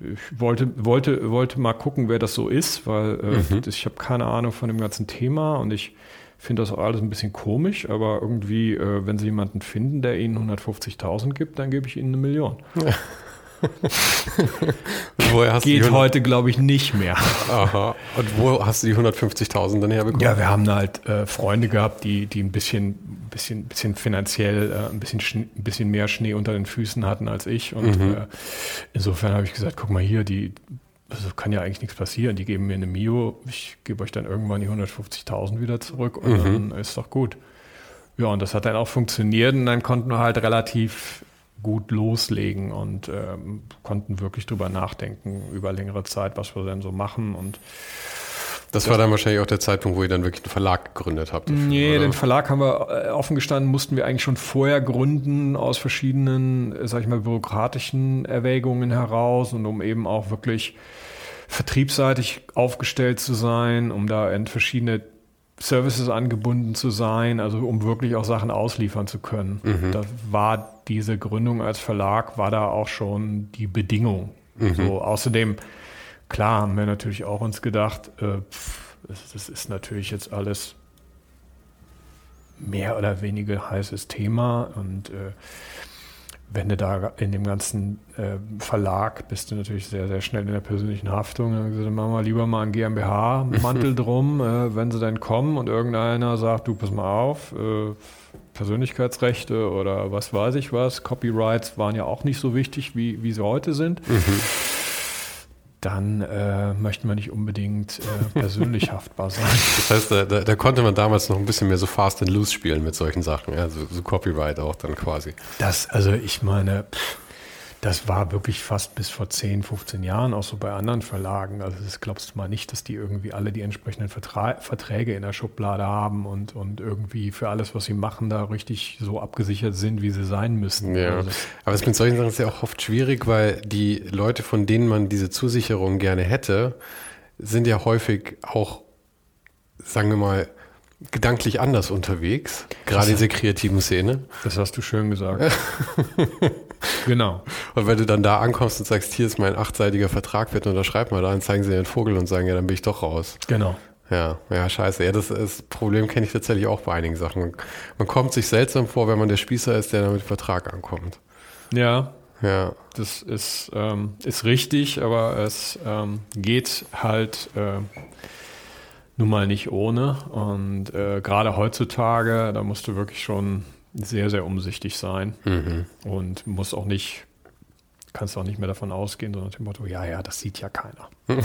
ich wollte, wollte, wollte mal gucken, wer das so ist, weil äh, mhm. ich habe keine Ahnung von dem ganzen Thema und ich finde das auch alles ein bisschen komisch, aber irgendwie, äh, wenn Sie jemanden finden, der Ihnen 150.000 gibt, dann gebe ich Ihnen eine Million. Ja. Geht heute, glaube ich, nicht mehr. Aha. Und wo hast du die 150.000 dann herbekommen? Ja, wir haben halt äh, Freunde gehabt, die, die ein bisschen, bisschen, bisschen finanziell äh, ein, bisschen ein bisschen mehr Schnee unter den Füßen hatten als ich. Und mhm. äh, insofern habe ich gesagt, guck mal hier, die, also kann ja eigentlich nichts passieren. Die geben mir eine Mio, ich gebe euch dann irgendwann die 150.000 wieder zurück und mhm. dann ist doch gut. Ja, und das hat dann auch funktioniert und dann konnten wir halt relativ gut loslegen und ähm, konnten wirklich drüber nachdenken über längere Zeit, was wir denn so machen und das, das war dann wahrscheinlich auch der Zeitpunkt, wo ihr dann wirklich einen Verlag gegründet habt. Dafür, nee, oder? den Verlag haben wir äh, offen gestanden, mussten wir eigentlich schon vorher gründen aus verschiedenen, äh, sag ich mal, bürokratischen Erwägungen heraus und um eben auch wirklich vertriebsseitig aufgestellt zu sein, um da in verschiedene Services angebunden zu sein, also um wirklich auch Sachen ausliefern zu können. Mhm. Da war diese Gründung als Verlag, war da auch schon die Bedingung. Mhm. So, außerdem, klar, haben wir natürlich auch uns gedacht, äh, pff, das, das ist natürlich jetzt alles mehr oder weniger heißes Thema und äh, wenn du da in dem ganzen äh, Verlag bist du natürlich sehr, sehr schnell in der persönlichen Haftung. Dann, gesagt, machen wir lieber mal einen GmbH-Mantel drum, äh, wenn sie dann kommen und irgendeiner sagt, du pass mal auf, äh, Persönlichkeitsrechte oder was weiß ich was, Copyrights waren ja auch nicht so wichtig, wie, wie sie heute sind. Mhm dann äh, möchten wir nicht unbedingt äh, persönlich haftbar sein. Das heißt, da, da, da, konnte man damals noch ein bisschen mehr so Fast and Loose spielen mit solchen Sachen, ja, so, so Copyright auch dann quasi. Das, also ich meine, pff, das war wirklich fast bis vor 10, 15 Jahren auch so bei anderen Verlagen. Also das glaubst du mal nicht, dass die irgendwie alle die entsprechenden Vertra Verträge in der Schublade haben und, und irgendwie für alles, was sie machen, da richtig so abgesichert sind, wie sie sein müssen. Ja. Also Aber es mit solchen Sachen ist ja auch oft schwierig, weil die Leute, von denen man diese Zusicherung gerne hätte, sind ja häufig auch, sagen wir mal, gedanklich anders unterwegs, gerade in dieser kreativen Szene. Das hast du schön gesagt. genau. Und wenn du dann da ankommst und sagst, hier ist mein achtseitiger Vertrag, bitte unterschreib mal da, dann zeigen sie den Vogel und sagen, ja, dann bin ich doch raus. Genau. Ja, ja, scheiße. Ja, das, das Problem kenne ich tatsächlich auch bei einigen Sachen. Man kommt sich seltsam vor, wenn man der Spießer ist, der dann mit Vertrag ankommt. Ja. Ja. Das ist, ähm, ist richtig, aber es ähm, geht halt äh, nun mal nicht ohne. Und äh, gerade heutzutage, da musst du wirklich schon sehr, sehr umsichtig sein mhm. und musst auch nicht, kannst auch nicht mehr davon ausgehen, sondern dem Motto, ja, ja, das sieht ja keiner.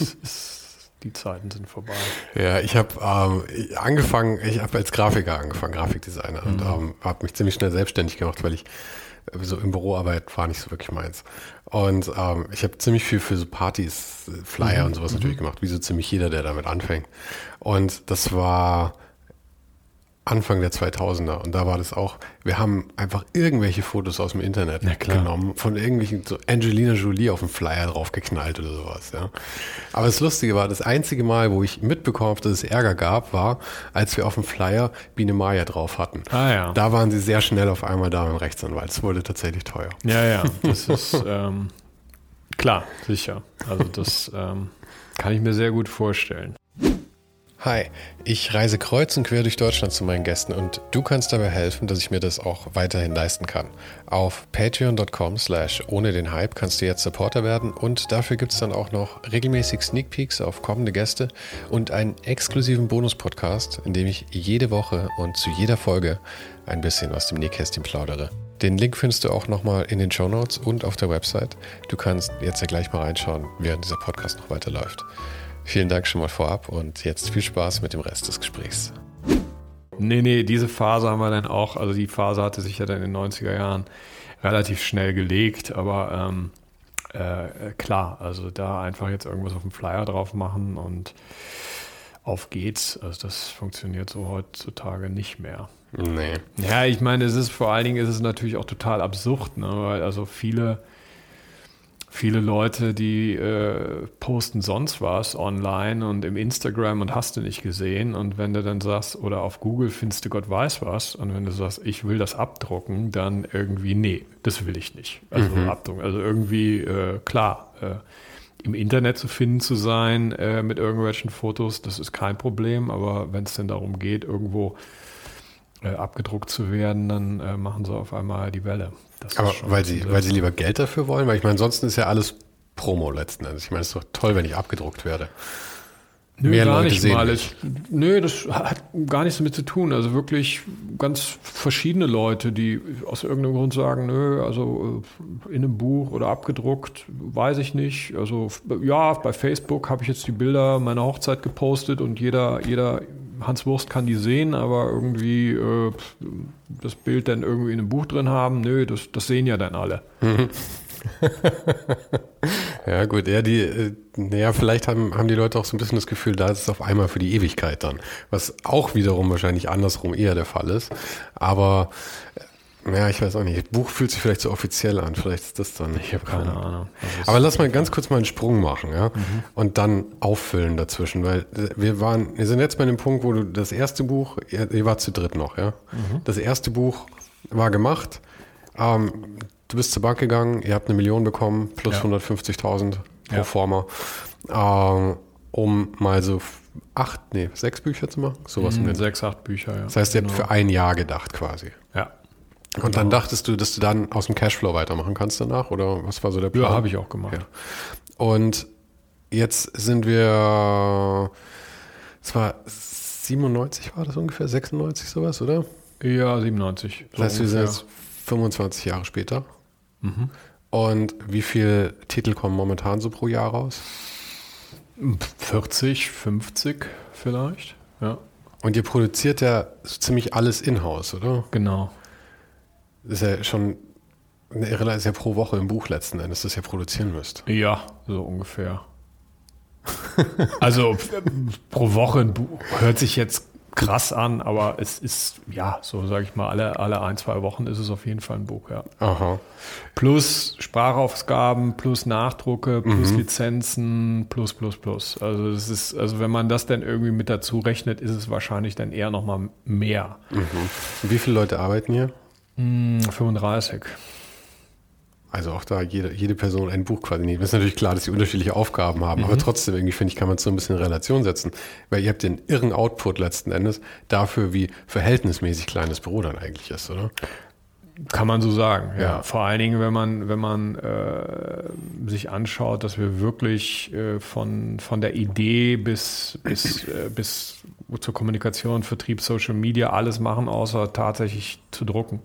ist, die Zeiten sind vorbei. Ja, ich habe ähm, angefangen, ich habe als Grafiker angefangen, Grafikdesigner mhm. und ähm, habe mich ziemlich schnell selbstständig gemacht, weil ich so im Büroarbeit war nicht so wirklich meins. Und ähm, ich habe ziemlich viel für so Partys, Flyer mhm. und sowas mhm. natürlich gemacht, wie so ziemlich jeder, der damit anfängt. Und das war Anfang der 2000er und da war das auch, wir haben einfach irgendwelche Fotos aus dem Internet genommen, von irgendwelchen, so Angelina Jolie auf dem Flyer draufgeknallt oder sowas, ja. Aber das Lustige war, das einzige Mal, wo ich mitbekommen habe, dass es Ärger gab, war, als wir auf dem Flyer Biene Maya drauf hatten. Ah, ja. Da waren sie sehr schnell auf einmal da im Rechtsanwalt. Es wurde tatsächlich teuer. Ja, ja, das ist ähm, klar, sicher. Also das ähm, kann ich mir sehr gut vorstellen. Hi, ich reise kreuz und quer durch Deutschland zu meinen Gästen und du kannst dabei helfen, dass ich mir das auch weiterhin leisten kann. Auf patreon.com slash ohne den Hype kannst du jetzt Supporter werden und dafür gibt es dann auch noch regelmäßig Sneak Peeks auf kommende Gäste und einen exklusiven Bonus-Podcast, in dem ich jede Woche und zu jeder Folge ein bisschen aus dem Nähkästchen plaudere. Den Link findest du auch nochmal in den Show Notes und auf der Website. Du kannst jetzt ja gleich mal reinschauen, während dieser Podcast noch weiterläuft. Vielen Dank schon mal vorab und jetzt viel Spaß mit dem Rest des Gesprächs. Nee, nee, diese Phase haben wir dann auch, also die Phase hatte sich ja dann in den 90er Jahren relativ schnell gelegt, aber ähm, äh, klar, also da einfach jetzt irgendwas auf dem Flyer drauf machen und auf geht's. Also das funktioniert so heutzutage nicht mehr. Nee. Ja, ich meine, es ist vor allen Dingen ist es natürlich auch total absurd, ne? weil also viele viele Leute, die äh, posten sonst was online und im Instagram und hast du nicht gesehen. Und wenn du dann sagst, oder auf Google findest du Gott weiß was, und wenn du sagst, ich will das abdrucken, dann irgendwie, nee, das will ich nicht. Also mhm. abdrucken. Also irgendwie, äh, klar, äh, im Internet zu finden zu sein äh, mit irgendwelchen Fotos, das ist kein Problem, aber wenn es denn darum geht, irgendwo äh, abgedruckt zu werden, dann äh, machen sie auf einmal die Welle. Das Aber weil sie, weil sie lieber Geld dafür wollen? Weil ich meine, ansonsten ist ja alles Promo letzten Endes. Ich meine, es ist doch toll, wenn ich abgedruckt werde. Nö, Mehr gar Leute nicht sehen mal. Ich, nö, das hat gar nichts damit zu tun. Also wirklich ganz verschiedene Leute, die aus irgendeinem Grund sagen, nö, also äh, in einem Buch oder abgedruckt, weiß ich nicht. Also ja, bei Facebook habe ich jetzt die Bilder meiner Hochzeit gepostet und jeder, jeder Hans Wurst kann die sehen, aber irgendwie äh, das Bild dann irgendwie in einem Buch drin haben, nö, das, das sehen ja dann alle. ja, gut, ja, die, äh, naja, vielleicht haben, haben die Leute auch so ein bisschen das Gefühl, da ist es auf einmal für die Ewigkeit dann. Was auch wiederum wahrscheinlich andersrum eher der Fall ist. Aber ja, ich weiß auch nicht. Buch fühlt sich vielleicht so offiziell an. Vielleicht ist das dann. Ich habe keine Ahnung. Aber lass mal ganz kurz mal einen Sprung machen, ja, mhm. und dann auffüllen dazwischen, weil wir waren, wir sind jetzt bei dem Punkt, wo du das erste Buch, ihr, wart zu dritt noch, ja. Mhm. Das erste Buch war gemacht. Ähm, du bist zur Bank gegangen, ihr habt eine Million bekommen plus ja. 150.000 pro ja. Forma. Ähm, um mal so acht, nee, sechs Bücher zu machen? Sowas Mhm, sechs, acht Bücher, ja. Das heißt, ihr habt Genau. für ein Jahr gedacht quasi. Und dann dachtest du, dass du dann aus dem Cashflow weitermachen kannst danach? Oder was war so der Plan? Ja, habe ich auch gemacht. Ja. Und jetzt sind wir, es war 97 war das ungefähr, 96 sowas, oder? Ja, 97. Das heißt, wir sind ungefähr. jetzt 25 Jahre später. Und wie viele Titel kommen momentan so pro Jahr raus? 40, 50 vielleicht. Ja, Und ihr produziert ja so ziemlich alles in-house, oder? genau. Das ist ja schon eine das ist ja pro Woche im Buch letzten Endes, das ihr produzieren müsst. Ja, so ungefähr. also pro Woche ein Buch hört sich jetzt krass an, aber es ist, ja, so sage ich mal, alle, alle ein, zwei Wochen ist es auf jeden Fall ein Buch, ja. Aha. Plus Sprachaufgaben, plus Nachdrucke, plus Lizenzen, plus, plus, plus. Also es ist, also wenn man das dann irgendwie mit dazu rechnet, ist es wahrscheinlich dann eher nochmal mehr. Und wie viele Leute arbeiten hier? Hm, 35. Also auch da jede, jede Person ein Buch quasi nicht. Es ist natürlich klar, dass sie unterschiedliche Aufgaben haben, aber trotzdem irgendwie finde ich, kann man es so ein bisschen in Relation setzen. Weil ihr habt den irren Output letzten Endes dafür, wie verhältnismäßig klein das Büro dann eigentlich ist, oder? Kann man so sagen, ja. Ja. Vor allen Dingen, wenn man, wenn man äh, sich anschaut, dass wir wirklich äh, von, von der Idee bis, bis, äh, bis zur Kommunikation, Vertrieb, Social Media alles machen, außer tatsächlich zu drucken.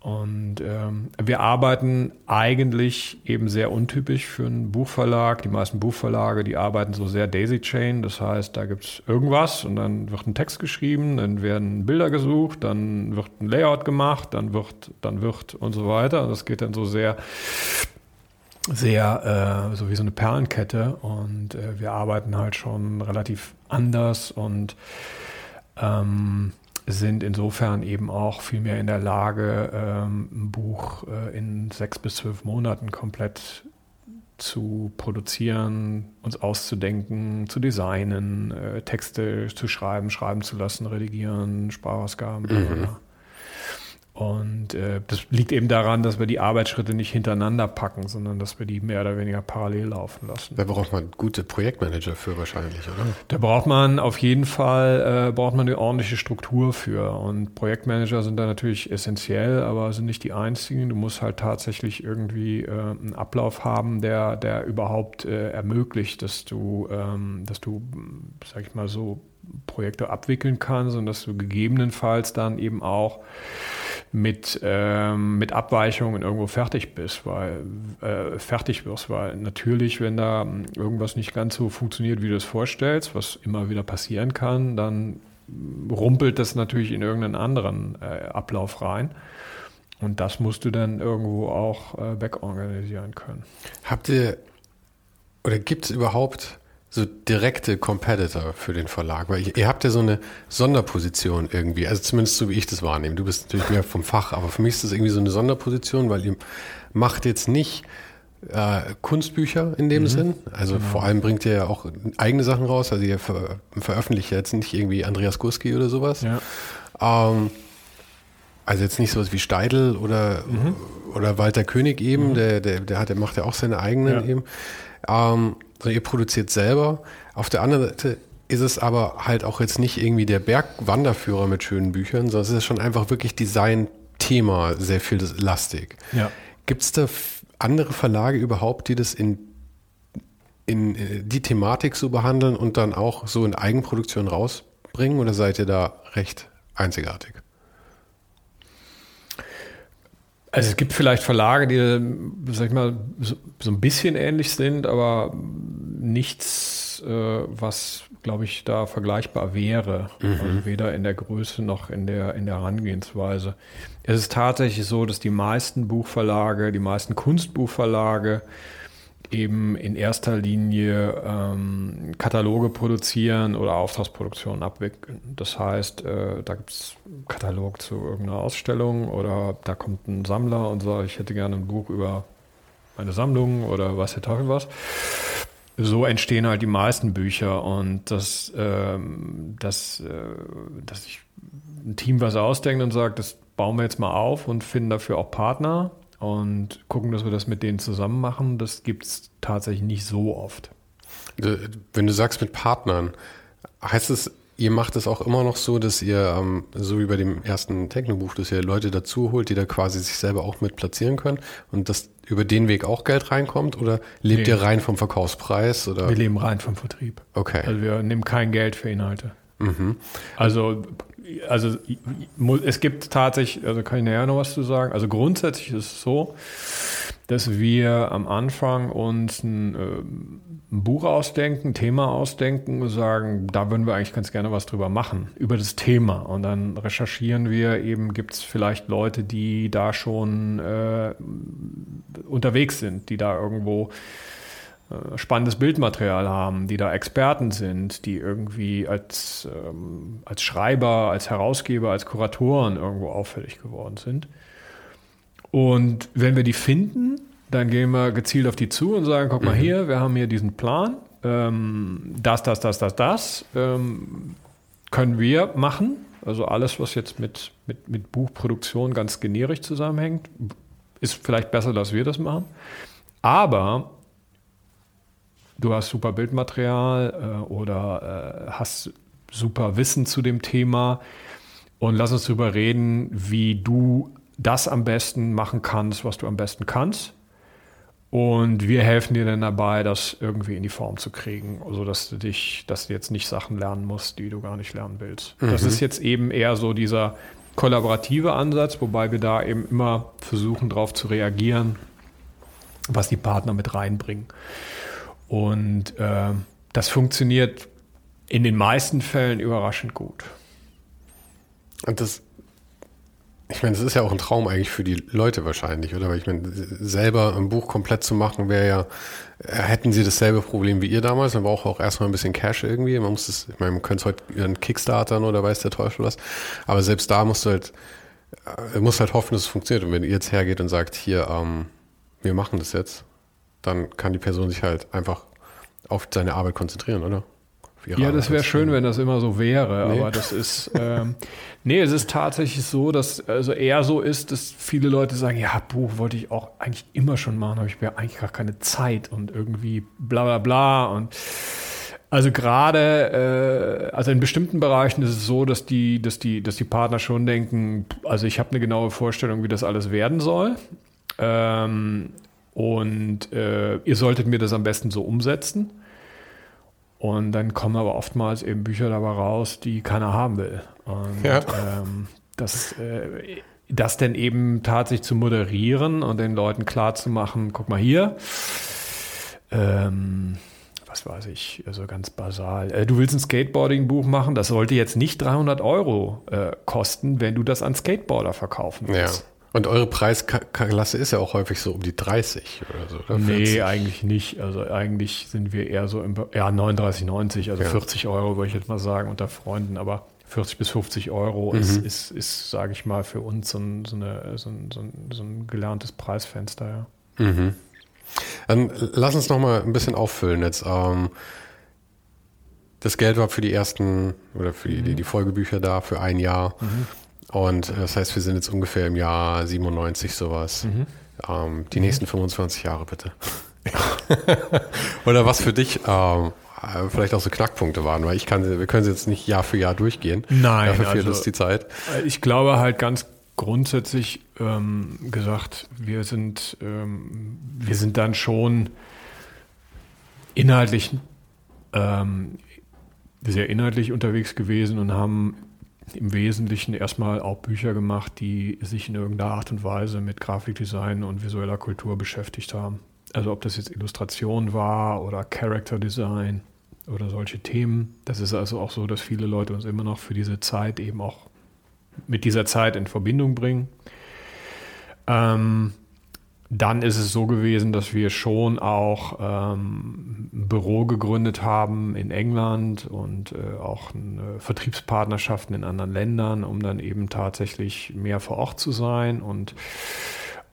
Und ähm, wir arbeiten eigentlich eben sehr untypisch für einen Buchverlag. Die meisten Buchverlage, die arbeiten so sehr Daisy Chain. Das heißt, da gibt's irgendwas und dann wird ein Text geschrieben, dann werden Bilder gesucht, dann wird ein Layout gemacht, dann wird, dann wird und so weiter. Das geht dann so sehr, sehr, äh, so wie so eine Perlenkette. Und äh, wir arbeiten halt schon relativ anders und ähm, sind insofern eben auch viel mehr in der Lage, ähm, ein Buch äh, in sechs bis zwölf Monaten komplett zu produzieren, uns auszudenken, zu designen, äh, Texte zu schreiben, schreiben zu lassen, redigieren, Sprachausgaben. bla, bla. Und äh, das liegt eben daran, dass wir die Arbeitsschritte nicht hintereinander packen, sondern dass wir die mehr oder weniger parallel laufen lassen. Da braucht man gute Projektmanager für wahrscheinlich, oder? Da braucht man auf jeden Fall äh, braucht man eine ordentliche Struktur für. Und Projektmanager sind da natürlich essentiell, aber sind nicht die einzigen. Du musst halt tatsächlich irgendwie äh, einen Ablauf haben, der, der überhaupt äh, ermöglicht, dass du, ähm, dass du, sag ich mal so, Projekte abwickeln kannst und dass du gegebenenfalls dann eben auch mit, ähm, mit Abweichungen irgendwo fertig bist, weil äh, fertig wirst, weil natürlich, wenn da irgendwas nicht ganz so funktioniert, wie du es vorstellst, was immer wieder passieren kann, dann rumpelt das natürlich in irgendeinen anderen äh, Ablauf rein. Und das musst du dann irgendwo auch äh, wegorganisieren können. Habt ihr oder gibt es überhaupt so direkte Competitor für den Verlag? Weil ihr, habt ja so eine Sonderposition irgendwie, also zumindest so wie ich das wahrnehme. Du bist natürlich mehr vom Fach, aber für mich ist das irgendwie so eine Sonderposition, weil ihr macht jetzt nicht äh, Kunstbücher in dem Sinn. Also vor allem bringt ihr ja auch eigene Sachen raus. Also ihr ver veröffentlicht ja jetzt nicht irgendwie Andreas Gurski oder sowas. Ja. Ähm, also jetzt nicht sowas wie Steidl oder, oder Walter König eben, der, der, der, hat, der macht ja auch seine eigenen Ja. eben. Ähm, sondern ihr produziert selber. Auf der anderen Seite ist es aber halt auch jetzt nicht irgendwie der Bergwanderführer mit schönen Büchern, sondern es ist schon einfach wirklich Design-Thema sehr viel lastig. Ja. Gibt es da andere Verlage überhaupt, die das in, in äh, die Thematik so behandeln und dann auch so in Eigenproduktion rausbringen oder seid ihr da recht einzigartig? Also es gibt vielleicht Verlage, die, sag ich mal, so, so ein bisschen ähnlich sind, aber nichts, äh, was, glaube ich, da vergleichbar wäre. Also weder in der Größe noch in der, in der Herangehensweise. Es ist tatsächlich so, dass die meisten Buchverlage, die meisten Kunstbuchverlage eben in erster Linie ähm, Kataloge produzieren oder Auftragsproduktionen abwickeln. Das heißt, äh, da gibt es einen Katalog zu irgendeiner Ausstellung oder da kommt ein Sammler und sagt, ich hätte gerne ein Buch über meine Sammlung oder was der Teufel was. So entstehen halt die meisten Bücher und das, ähm, das, äh, dass sich ein Team was ausdenkt und sagt, das bauen wir jetzt mal auf und finden dafür auch Partner und gucken, dass wir das mit denen zusammen machen, das gibt es tatsächlich nicht so oft. Wenn du sagst mit Partnern, heißt es, ihr macht es auch immer noch so, dass ihr, ähm, so wie bei dem ersten Techno-Buch, dass ihr Leute dazu holt, die da quasi sich selber auch mit platzieren können und dass über den Weg auch Geld reinkommt oder lebt nee. ihr rein vom Verkaufspreis? Oder? Wir leben rein vom Vertrieb. Okay. Also wir nehmen kein Geld für Inhalte. Mhm. Also also es gibt tatsächlich, also kann ich näher noch was zu sagen. Also grundsätzlich ist es so, dass wir am Anfang uns ein, ein Buch ausdenken, ein Thema ausdenken und sagen, da würden wir eigentlich ganz gerne was drüber machen, über das Thema. Und dann recherchieren wir eben, gibt es vielleicht Leute, die da schon äh, unterwegs sind, die da irgendwo spannendes Bildmaterial haben, die da Experten sind, die irgendwie als, ähm, als Schreiber, als Herausgeber, als Kuratoren irgendwo auffällig geworden sind. Und wenn wir die finden, dann gehen wir gezielt auf die zu und sagen, guck mal mhm. hier, wir haben hier diesen Plan, ähm, das, das, das, das, das ähm, können wir machen. Also alles, was jetzt mit, mit, mit Buchproduktion ganz generisch zusammenhängt, ist vielleicht besser, dass wir das machen. Aber du hast super Bildmaterial äh, oder äh, hast super Wissen zu dem Thema und lass uns darüber reden, wie du das am besten machen kannst, was du am besten kannst. Und wir helfen dir dann dabei, das irgendwie in die Form zu kriegen, so dass du dich, dass du jetzt nicht Sachen lernen musst, die du gar nicht lernen willst. Mhm. Das ist jetzt eben eher so dieser kollaborative Ansatz, wobei wir da eben immer versuchen, darauf zu reagieren, was die Partner mit reinbringen. Und äh, das funktioniert in den meisten Fällen überraschend gut. Und das, ich meine, das ist ja auch ein Traum eigentlich für die Leute wahrscheinlich, oder? Weil ich meine, selber ein Buch komplett zu machen, wäre ja, äh, hätten sie dasselbe Problem wie ihr damals, man braucht auch erstmal ein bisschen Cash irgendwie. Man muss das, ich meine, man könnte es heute einen Kickstartern oder weiß der Teufel was. Aber selbst da musst du halt, äh, musst halt hoffen, dass es funktioniert. Und wenn ihr jetzt hergeht und sagt, hier, ähm, wir machen das jetzt, dann kann die Person sich halt einfach auf seine Arbeit konzentrieren, oder? Ja, das wäre schön, wenn das immer so wäre, nee. aber das ist, ähm, nee, es ist tatsächlich so, dass also eher so ist, dass viele Leute sagen, ja, Buch wollte ich auch eigentlich immer schon machen, aber ich habe eigentlich gar keine Zeit und irgendwie bla bla bla und also gerade, äh, also in bestimmten Bereichen ist es so, dass die, dass die, dass die Partner schon denken, also ich habe eine genaue Vorstellung, wie das alles werden soll. Ähm, und äh, ihr solltet mir das am besten so umsetzen. Und dann kommen aber oftmals eben Bücher dabei raus, die keiner haben will. Und ja. ähm, das, äh, das dann eben tatsächlich zu moderieren und den Leuten klar zu machen, guck mal hier, ähm, was weiß ich, also ganz basal. Äh, du willst ein Skateboarding-Buch machen, das sollte jetzt nicht 300 Euro äh, kosten, wenn du das an Skateboarder verkaufen willst. Ja. Und eure Preisklasse ist ja auch häufig so um die 30 oder so. Oder nee, eigentlich nicht. Also eigentlich sind wir eher so im ja, 39,90, also ja. 40 Euro würde ich jetzt mal sagen unter Freunden, aber 40 bis 50 Euro mhm. ist, ist, ist sage ich mal, für uns so ein, so, eine, so, ein, so, ein, so ein gelerntes Preisfenster. Ja. Mhm. Dann lass uns noch mal ein bisschen auffüllen jetzt. Ähm, das Geld war für die ersten oder für die, mhm. die Folgebücher da für ein Jahr. Mhm. Und äh, das heißt, wir sind jetzt ungefähr im Jahr 97 sowas. Mhm. Ähm, die mhm. nächsten 25 Jahre bitte. Oder was für dich ähm, äh, vielleicht auch so Knackpunkte waren, weil ich kann, wir können sie jetzt nicht Jahr für Jahr durchgehen. Nein, dafür fehlt also, uns die Zeit. Äh, ich glaube halt ganz grundsätzlich ähm, gesagt, wir sind, ähm, wir sind dann schon inhaltlich ähm, sehr inhaltlich unterwegs gewesen und haben im Wesentlichen erstmal auch Bücher gemacht, die sich in irgendeiner Art und Weise mit Grafikdesign und visueller Kultur beschäftigt haben. Also ob das jetzt Illustration war oder Character Design oder solche Themen. Das ist also auch so, dass viele Leute uns immer noch für diese Zeit eben auch mit dieser Zeit in Verbindung bringen. Ähm, dann ist es so gewesen, dass wir schon auch ähm, ein Büro gegründet haben in England und äh, auch eine Vertriebspartnerschaften in anderen Ländern, um dann eben tatsächlich mehr vor Ort zu sein und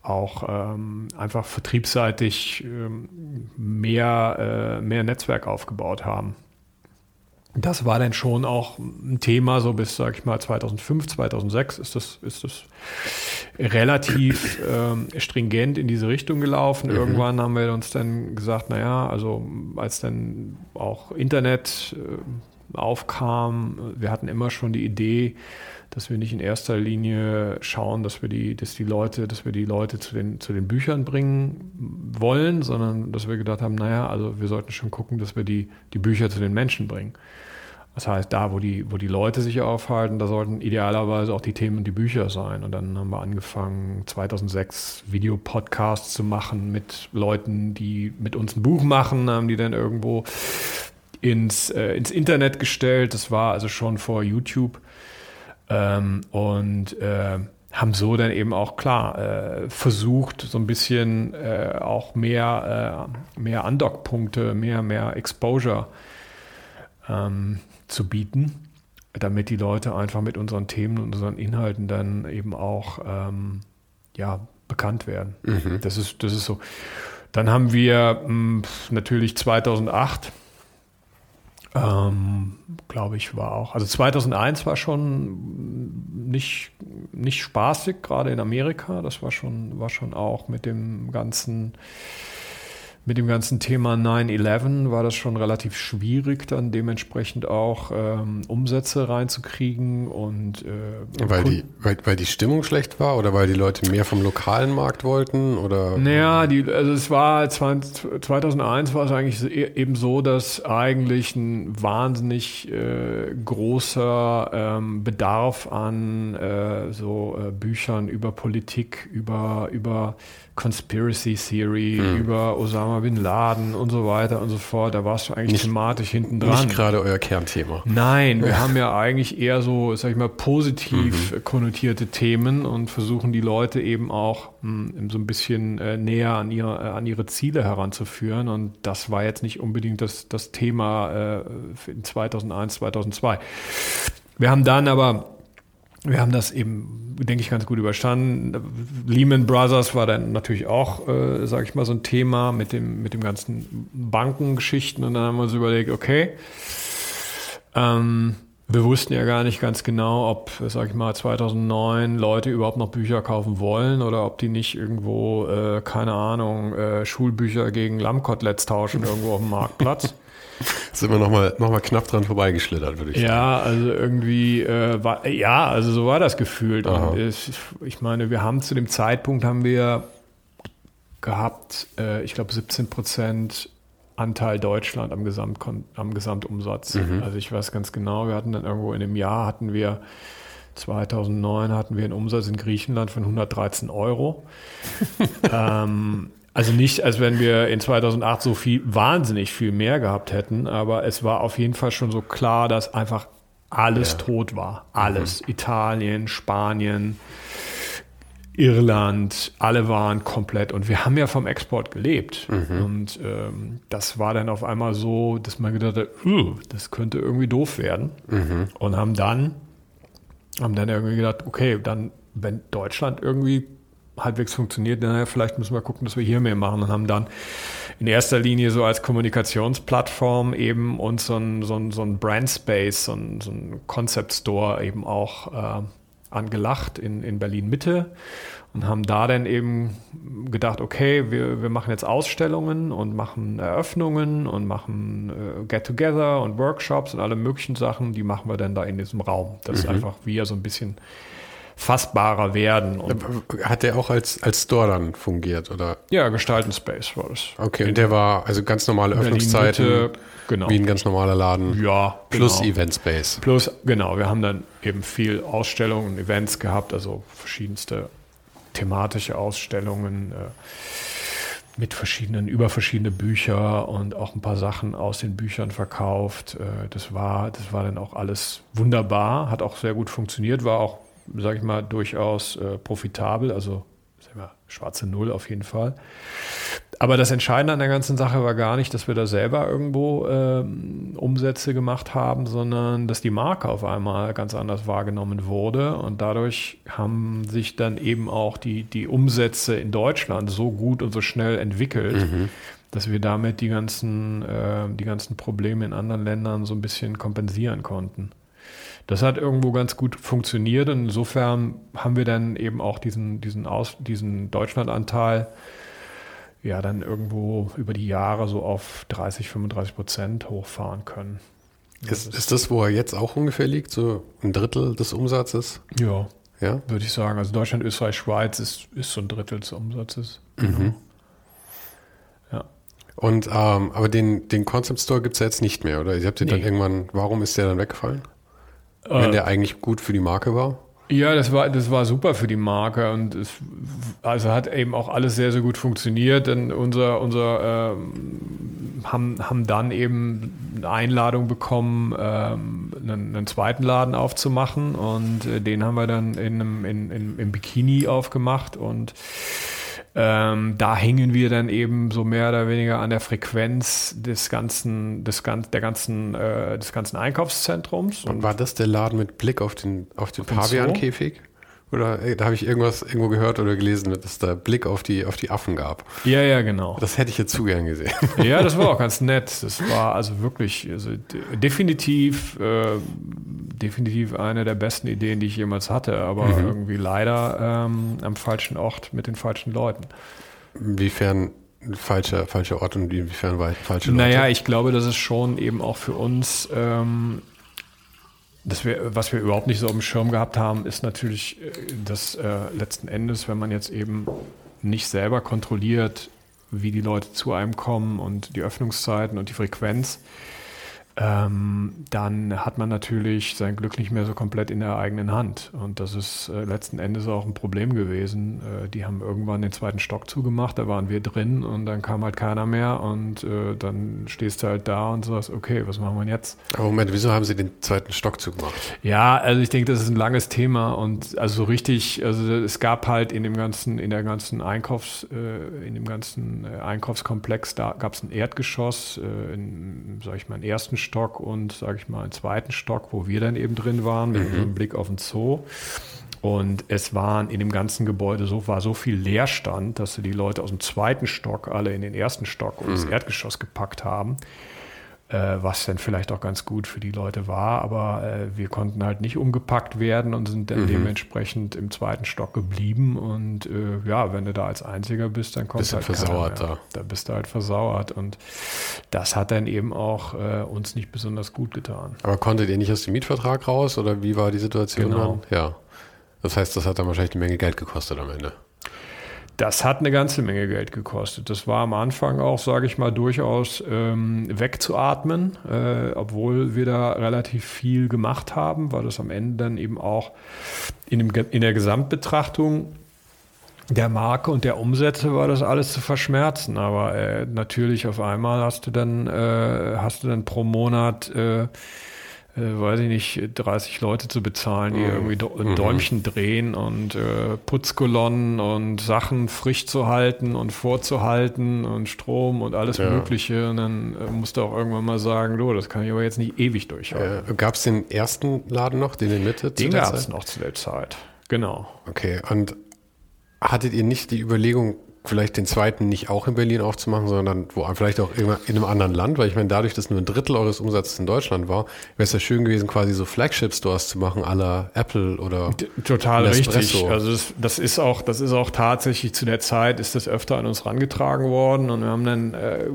auch ähm, einfach vertriebsseitig ähm, mehr, äh, mehr Netzwerk aufgebaut haben. Das war dann schon auch ein Thema, so bis, sag ich mal, 2005, 2006 ist das, ist das relativ ähm, stringent in diese Richtung gelaufen. Mhm. Irgendwann haben wir uns dann gesagt, naja, also als dann auch Internet äh, aufkam, wir hatten immer schon die Idee, dass wir nicht in erster Linie schauen, dass wir die, dass die Leute, dass wir die Leute zu den, zu den Büchern bringen wollen, sondern dass wir gedacht haben, naja, also wir sollten schon gucken, dass wir die, die Bücher zu den Menschen bringen. Das heißt, da, wo die, wo die Leute sich aufhalten, da sollten idealerweise auch die Themen und die Bücher sein. Und dann haben wir angefangen, 2006 Videopodcasts zu machen mit Leuten, die mit uns ein Buch machen, haben die dann irgendwo ins, äh, ins Internet gestellt. Das war also schon vor YouTube. Ähm, und äh, haben so dann eben auch klar äh, versucht, so ein bisschen äh, auch mehr, äh, mehr Andockpunkte, mehr, mehr Exposure ähm, zu bieten, damit die Leute einfach mit unseren Themen und unseren Inhalten dann eben auch ähm, ja, bekannt werden. Mhm. Das, ist, das ist so. Dann haben wir mh, hm, natürlich 2008 ähm, glaube ich, war auch. Also 2001 war schon nicht, nicht spaßig, gerade in Amerika. Das war schon, war schon auch mit dem ganzen mit dem ganzen Thema 9-11 war das schon relativ schwierig, dann dementsprechend auch ähm, Umsätze reinzukriegen und äh, weil, die, weil, weil die Stimmung schlecht war oder weil die Leute mehr vom lokalen Markt wollten oder? Naja, die, also es war 20, 2001 war es eigentlich e, eben so, dass eigentlich ein wahnsinnig äh, großer ähm, Bedarf an äh, so äh, Büchern über Politik, über, über Conspiracy Theory, hm. über Osama Bin Laden und so weiter und so fort. Da warst du eigentlich nicht, thematisch hinten dran. Nicht gerade euer Kernthema. Nein, wir haben ja eigentlich eher so, sag ich mal, positiv mhm. konnotierte Themen und versuchen die Leute eben auch mh, hm, so ein bisschen äh, näher an ihre, äh, an ihre Ziele heranzuführen. Und das war jetzt nicht unbedingt das, das Thema äh, in 2001, 2002. Wir haben dann aber wir haben das eben, denke ich, ganz gut überstanden. Lehman Brothers war dann natürlich auch, äh, sage ich mal, so ein Thema mit dem, mit dem ganzen Bankengeschichten. Und dann haben wir uns überlegt, okay, ähm, wir wussten ja gar nicht ganz genau, ob, sag ich mal, 2009 Leute überhaupt noch Bücher kaufen wollen oder ob die nicht irgendwo, äh, keine Ahnung, äh, Schulbücher gegen Lammkoteletts tauschen irgendwo auf dem Marktplatz. sind wir nochmal noch mal knapp dran vorbeigeschlittert, würde ich sagen. Ja, also irgendwie, äh, war, ja, also so war das gefühlt. Ich, ich meine, wir haben zu dem Zeitpunkt haben wir gehabt, äh, ich glaube 17 Prozent Anteil Deutschland am, Gesamt, am Gesamtumsatz. Mhm. Also ich weiß ganz genau, wir hatten dann irgendwo in dem Jahr hatten wir 2009 hatten wir einen Umsatz in Griechenland von 113 Euro. ähm, also nicht, als wenn wir in 2008 so viel, wahnsinnig viel mehr gehabt hätten, aber es war auf jeden Fall schon so klar, dass einfach alles ja. tot war. Alles. Mhm. Italien, Spanien, Irland, alle waren komplett. Und wir haben ja vom Export gelebt. Mhm. Und ähm, das war dann auf einmal so, dass man gedacht hat, uh, das könnte irgendwie doof werden. Mhm. Und haben dann, haben dann irgendwie gedacht, okay, dann, wenn Deutschland irgendwie halbwegs funktioniert, naja, vielleicht müssen wir gucken, dass wir hier mehr machen und haben dann in erster Linie so als Kommunikationsplattform eben uns so ein, so ein, so ein Brand Space, so ein, so ein Concept Store eben auch äh, angelacht in, in Berlin Mitte und haben da dann eben gedacht, okay, wir, wir machen jetzt Ausstellungen und machen Eröffnungen und machen äh, Get-Together und Workshops und alle möglichen Sachen, die machen wir dann da in diesem Raum. Das mhm. ist einfach wir so ein bisschen fassbarer werden. Und Hat der auch als, als Store dann fungiert, oder? Ja, Gestalten Space war das. Okay, und der war also ganz normale Öffnungszeiten, genau. wie ein ganz normaler Laden. Ja, Plus genau. Event Space. Plus, genau, wir haben dann eben viel Ausstellungen und Events gehabt, also verschiedenste thematische Ausstellungen äh, mit verschiedenen, über verschiedene Bücher und auch ein paar Sachen aus den Büchern verkauft. Äh, das war, das war dann auch alles wunderbar, hat auch sehr gut funktioniert, war auch sage ich mal, durchaus äh, profitabel, also wir, schwarze Null auf jeden Fall. Aber das Entscheidende an der ganzen Sache war gar nicht, dass wir da selber irgendwo ähm, Umsätze gemacht haben, sondern dass die Marke auf einmal ganz anders wahrgenommen wurde. Und dadurch haben sich dann eben auch die, die Umsätze in Deutschland so gut und so schnell entwickelt, mhm. dass wir damit die ganzen, äh, die ganzen Probleme in anderen Ländern so ein bisschen kompensieren konnten. Das hat irgendwo ganz gut funktioniert und insofern haben wir dann eben auch diesen, diesen, Aus, diesen Deutschlandanteil ja dann irgendwo über die Jahre so auf 30, 35 Prozent hochfahren können. Ist, ist das, wo er jetzt auch ungefähr liegt, so ein Drittel des Umsatzes? Ja, ja? würde ich sagen. Also Deutschland, Österreich, Schweiz ist, ist so ein Drittel des Umsatzes. Mhm. Ja. Und ähm, aber den, den Concept Store gibt es ja jetzt nicht mehr, oder? Ihr habt den nee. dann irgendwann, warum ist der dann weggefallen? Äh, Wenn der eigentlich gut für die Marke war? Ja, das war, das war super für die Marke und es also hat eben auch alles sehr, sehr gut funktioniert. Denn unser, unser ähm, haben, haben dann eben eine Einladung bekommen, ähm, einen, einen, zweiten Laden aufzumachen und äh, den haben wir dann in einem, in, in, im Bikini aufgemacht und ähm, da hingen wir dann eben so mehr oder weniger an der Frequenz des ganzen, des, der ganzen, äh, des ganzen Einkaufszentrums. Und war das der Laden mit Blick auf den, auf den Paviankäfig? Oder ey, da habe ich irgendwas irgendwo gehört oder gelesen, dass es da Blick auf die, auf die Affen gab. Ja, ja, genau. Das hätte ich jetzt zu gern gesehen. Ja, das war auch ganz nett. Das war also wirklich, also definitiv, äh, definitiv eine der besten Ideen, die ich jemals hatte, aber mhm. irgendwie leider ähm, am falschen Ort mit den falschen Leuten. Inwiefern falscher, falscher Ort und inwiefern falsche Leute? Naja, ich glaube, dass es schon eben auch für uns ähm, das wir, was wir überhaupt nicht so auf dem Schirm gehabt haben, ist natürlich, äh, dass äh, letzten Endes, wenn man jetzt eben nicht selber kontrolliert, wie die Leute zu einem kommen und die Öffnungszeiten und die Frequenz, ähm, dann hat man natürlich sein Glück nicht mehr so komplett in der eigenen Hand. Und das ist äh, letzten Endes auch ein Problem gewesen. Äh, die haben irgendwann den zweiten Stock zugemacht, da waren wir drin und dann kam halt keiner mehr und äh, dann stehst du halt da und sagst, okay, was machen wir jetzt? Aber Moment, wieso haben sie den zweiten Stock zugemacht? Ja, also ich denke, das ist ein langes Thema und also so richtig, also es gab halt in dem ganzen, in der ganzen Einkaufs, äh, in dem ganzen äh, Einkaufskomplex, da gab es ein Erdgeschoss, äh, in, sag ich mal, einen ersten Stock und, sage ich mal, einen zweiten Stock, wo wir dann eben drin waren, mit mhm. einem Blick auf den Zoo. Und es waren in dem ganzen Gebäude so, war so viel Leerstand, dass sie die Leute aus dem zweiten Stock alle in den ersten Stock und mhm. das Erdgeschoss gepackt haben äh, was dann vielleicht auch ganz gut für die Leute war. Aber äh, wir konnten halt nicht umgepackt werden und sind dann mhm. dementsprechend im zweiten Stock geblieben. Und äh, ja, wenn du da als Einziger bist, dann kommst du halt versauert da. Da bist du halt versauert. Und das hat dann eben auch äh, uns nicht besonders gut getan. Aber konntet ihr nicht aus dem Mietvertrag raus oder wie war die Situation genau. dann? Ja. Das heißt, das hat dann wahrscheinlich eine Menge Geld gekostet am Ende. Das hat eine ganze Menge Geld gekostet. Das war am Anfang auch, sage ich mal, durchaus ähm, wegzuatmen, äh, obwohl wir da relativ viel gemacht haben, weil das am Ende dann eben auch in, dem, in der Gesamtbetrachtung der Marke und der Umsätze war das alles zu verschmerzen. Aber äh, natürlich auf einmal hast du dann, äh, hast du dann pro Monat äh, äh, weiß ich nicht, 30 Leute zu bezahlen, die mhm. irgendwie ein mhm. Däumchen mhm. drehen und äh, Putzkolonnen und Sachen frisch zu halten und vorzuhalten und Strom und alles ja. Mögliche. Und dann äh, musst du auch irgendwann mal sagen, du, das kann ich aber jetzt nicht ewig durchhalten. Äh, gab es den ersten Laden noch, den in Mitte? Den gab es noch zu der Zeit, genau. Okay, und hattet ihr nicht die Überlegung, vielleicht den zweiten nicht auch in Berlin aufzumachen, sondern wo vielleicht auch in einem anderen Land, weil ich meine, dadurch, dass nur ein Drittel eures Umsatzes in Deutschland war, wäre es ja schön gewesen, quasi so Flagship-Stores zu machen, aller Apple oder Total Nespresso. richtig. Also das, das, ist auch, das ist auch tatsächlich zu der Zeit ist das öfter an uns rangetragen worden und wir haben dann äh,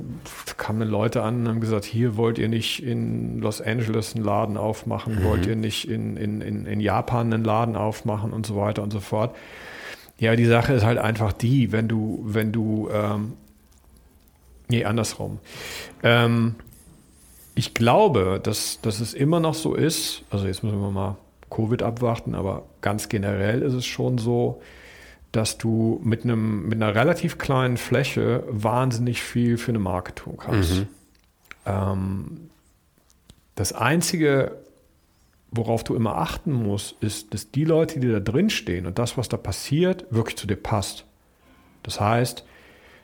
kamen dann Leute an und haben gesagt, hier wollt ihr nicht in Los Angeles einen Laden aufmachen, mhm. wollt ihr nicht in, in, in, in Japan einen Laden aufmachen und so weiter und so fort. Ja, die Sache ist halt einfach die, wenn du, wenn du, ähm, nee, andersrum. Ähm, ich glaube, dass, dass es immer noch so ist, also jetzt müssen wir mal Covid abwarten, aber ganz generell ist es schon so, dass du mit, einem, mit einer relativ kleinen Fläche wahnsinnig viel für eine Marke tun kannst. Mhm. Ähm, das Einzige, worauf du immer achten musst, ist, dass die Leute, die da drin stehen und das, was da passiert, wirklich zu dir passt. Das heißt,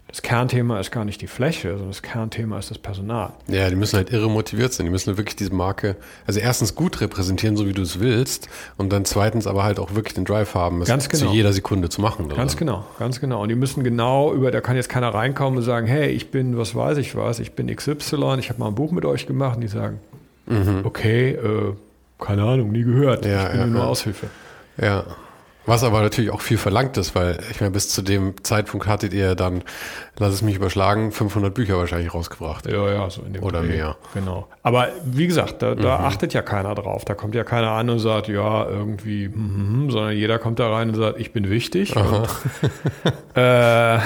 das Kernthema ist gar nicht die Fläche, sondern das Kernthema ist das Personal. Ja, die müssen halt irre motiviert sein. Die müssen wirklich diese Marke, also erstens gut repräsentieren, so wie du es willst, und dann zweitens aber halt auch wirklich den Drive haben, es ganz genau. zu jeder Sekunde zu machen. Ganz oder? genau, ganz genau. Und die müssen genau über, da kann jetzt keiner reinkommen und sagen, hey, ich bin, was weiß ich was, ich bin XY, ich habe mal ein Buch mit euch gemacht, und die sagen, mhm. okay, äh, keine Ahnung, nie gehört. Ja, ich bin ja, nur ja. Aushilfe. Ja. Was aber natürlich auch viel verlangt ist, weil ich meine, bis zu dem Zeitpunkt hattet ihr dann, lass es mich überschlagen, 500 Bücher wahrscheinlich rausgebracht. Ja, ja, so in dem Oder Dreh. mehr. Genau. Aber wie gesagt, da, da achtet ja keiner drauf. Da kommt ja keiner an und sagt, ja, irgendwie, hm, hm, sondern jeder kommt da rein und sagt, ich bin wichtig. Und, äh,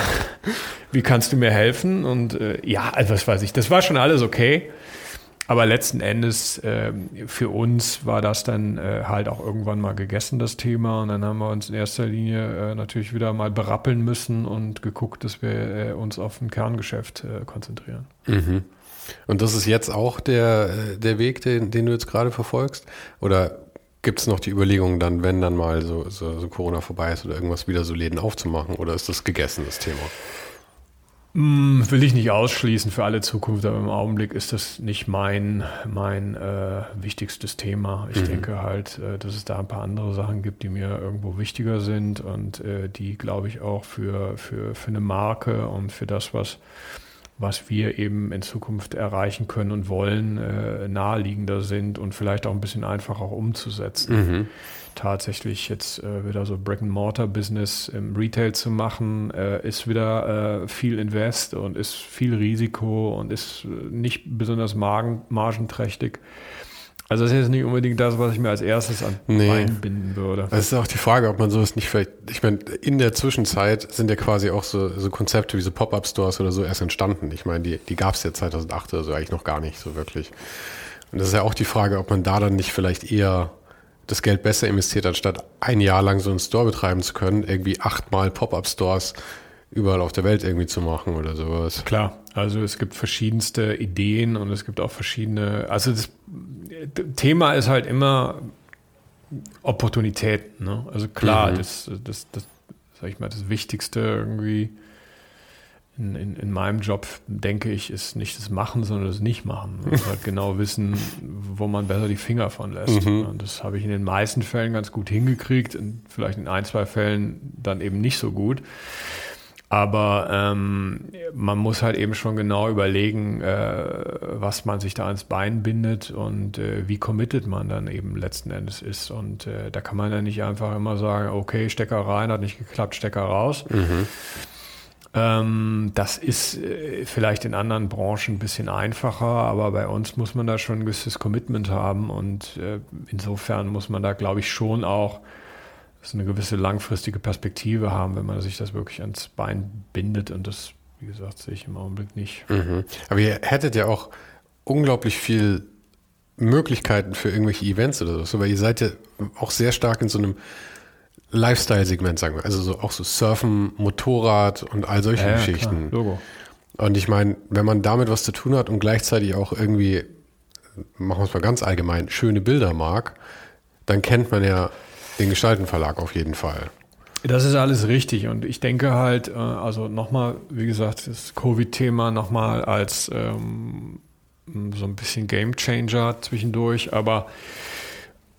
wie kannst du mir helfen? Und äh, ja, also was weiß ich, das war schon alles okay. Aber letzten Endes ähm, für uns war das dann äh, halt auch irgendwann mal gegessen, das Thema. Und dann haben wir uns in erster Linie äh, natürlich wieder mal berappeln müssen und geguckt, dass wir äh, uns auf ein Kerngeschäft äh, konzentrieren. Mhm. Und das ist jetzt auch der, äh, der Weg, den, den du jetzt gerade verfolgst? Oder gibt es noch die Überlegung dann, wenn dann mal so, so, so Corona vorbei ist oder irgendwas wieder so Läden aufzumachen? Oder ist das gegessen, das Thema? Mm, Will ich nicht ausschließen für alle Zukunft, aber im Augenblick ist das nicht mein, mein äh, wichtigstes Thema. Ich denke halt, äh, dass es da ein paar andere Sachen gibt, die mir irgendwo wichtiger sind und äh, die, glaube ich, auch für, für, für eine Marke und für das, was, was wir eben in Zukunft erreichen können und wollen, äh, naheliegender sind und vielleicht auch ein bisschen einfacher umzusetzen. Tatsächlich jetzt äh, wieder so Brick-and-Mortar-Business im Retail zu machen, äh, ist wieder äh, viel Invest und ist viel Risiko und ist äh, nicht besonders magen, margenträchtig. Also das ist jetzt nicht unbedingt das, was ich mir als erstes an Nee. Bein binden würde. Es ist auch die Frage, ob man sowas nicht vielleicht, ich meine, in der Zwischenzeit sind ja quasi auch so, so Konzepte wie so Pop-Up-Stores oder so erst entstanden. Ich meine, die, die gab es ja 2008 oder so eigentlich noch gar nicht so wirklich. Und das ist ja auch die Frage, ob man da dann nicht vielleicht eher das Geld besser investiert, anstatt ein Jahr lang so einen Store betreiben zu können, irgendwie achtmal Pop-Up-Stores überall auf der Welt irgendwie zu machen oder sowas. Klar, also es gibt verschiedenste Ideen und es gibt auch verschiedene, also das Thema ist halt immer Opportunität. Ne? Also klar, Mhm. das, das, das, sag ich mal, das Wichtigste irgendwie in, in, in meinem Job, denke ich, ist nicht das Machen, sondern das Nicht-Machen. Halt genau wissen, wo man besser die Finger von lässt. Mhm. Und das habe ich in den meisten Fällen ganz gut hingekriegt und vielleicht in ein, zwei Fällen dann eben nicht so gut. Aber ähm, man muss halt eben schon genau überlegen, äh, was man sich da ans Bein bindet und äh, wie committed man dann eben letzten Endes ist. Und äh, da kann man ja nicht einfach immer sagen, okay, Stecker rein, hat nicht geklappt, Stecker raus. Ähm, das ist äh, vielleicht in anderen Branchen ein bisschen einfacher, aber bei uns muss man da schon ein gewisses Commitment haben und äh, insofern muss man da, glaube ich, schon auch so eine gewisse langfristige Perspektive haben, wenn man sich das wirklich ans Bein bindet und das, wie gesagt, sehe ich im Augenblick nicht. Mhm. Aber ihr hättet ja auch unglaublich viel Möglichkeiten für irgendwelche Events oder so, weil ihr seid ja auch sehr stark in so einem Lifestyle-Segment, sagen wir. Also so, auch so Surfen, Motorrad und all solche Ja, Geschichten. klar, Logo. Und ich meine, wenn man damit was zu tun hat und gleichzeitig auch irgendwie, machen wir es mal ganz allgemein, schöne Bilder mag, dann kennt man ja den Gestaltenverlag auf jeden Fall. Das ist alles richtig und ich denke halt, äh, also nochmal, wie gesagt, das Covid-Thema nochmal als ähm, so ein bisschen Gamechanger zwischendurch, aber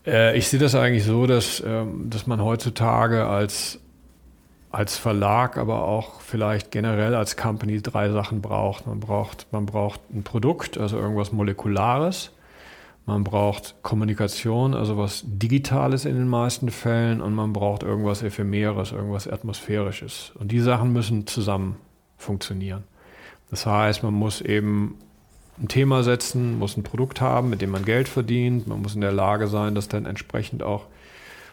äh, ich sehe das eigentlich so, dass, ähm, dass man heutzutage als, als Verlag, aber auch vielleicht generell als Company drei Sachen braucht. Man braucht, man braucht ein Produkt, also irgendwas Molekulares. Man braucht Kommunikation, also was Digitales in den meisten Fällen, und man braucht irgendwas Ephemeres, irgendwas Atmosphärisches. Und die Sachen müssen zusammen funktionieren. Das heißt, man muss eben ein Thema setzen, muss ein Produkt haben, mit dem man Geld verdient. Man muss in der Lage sein, das dann entsprechend auch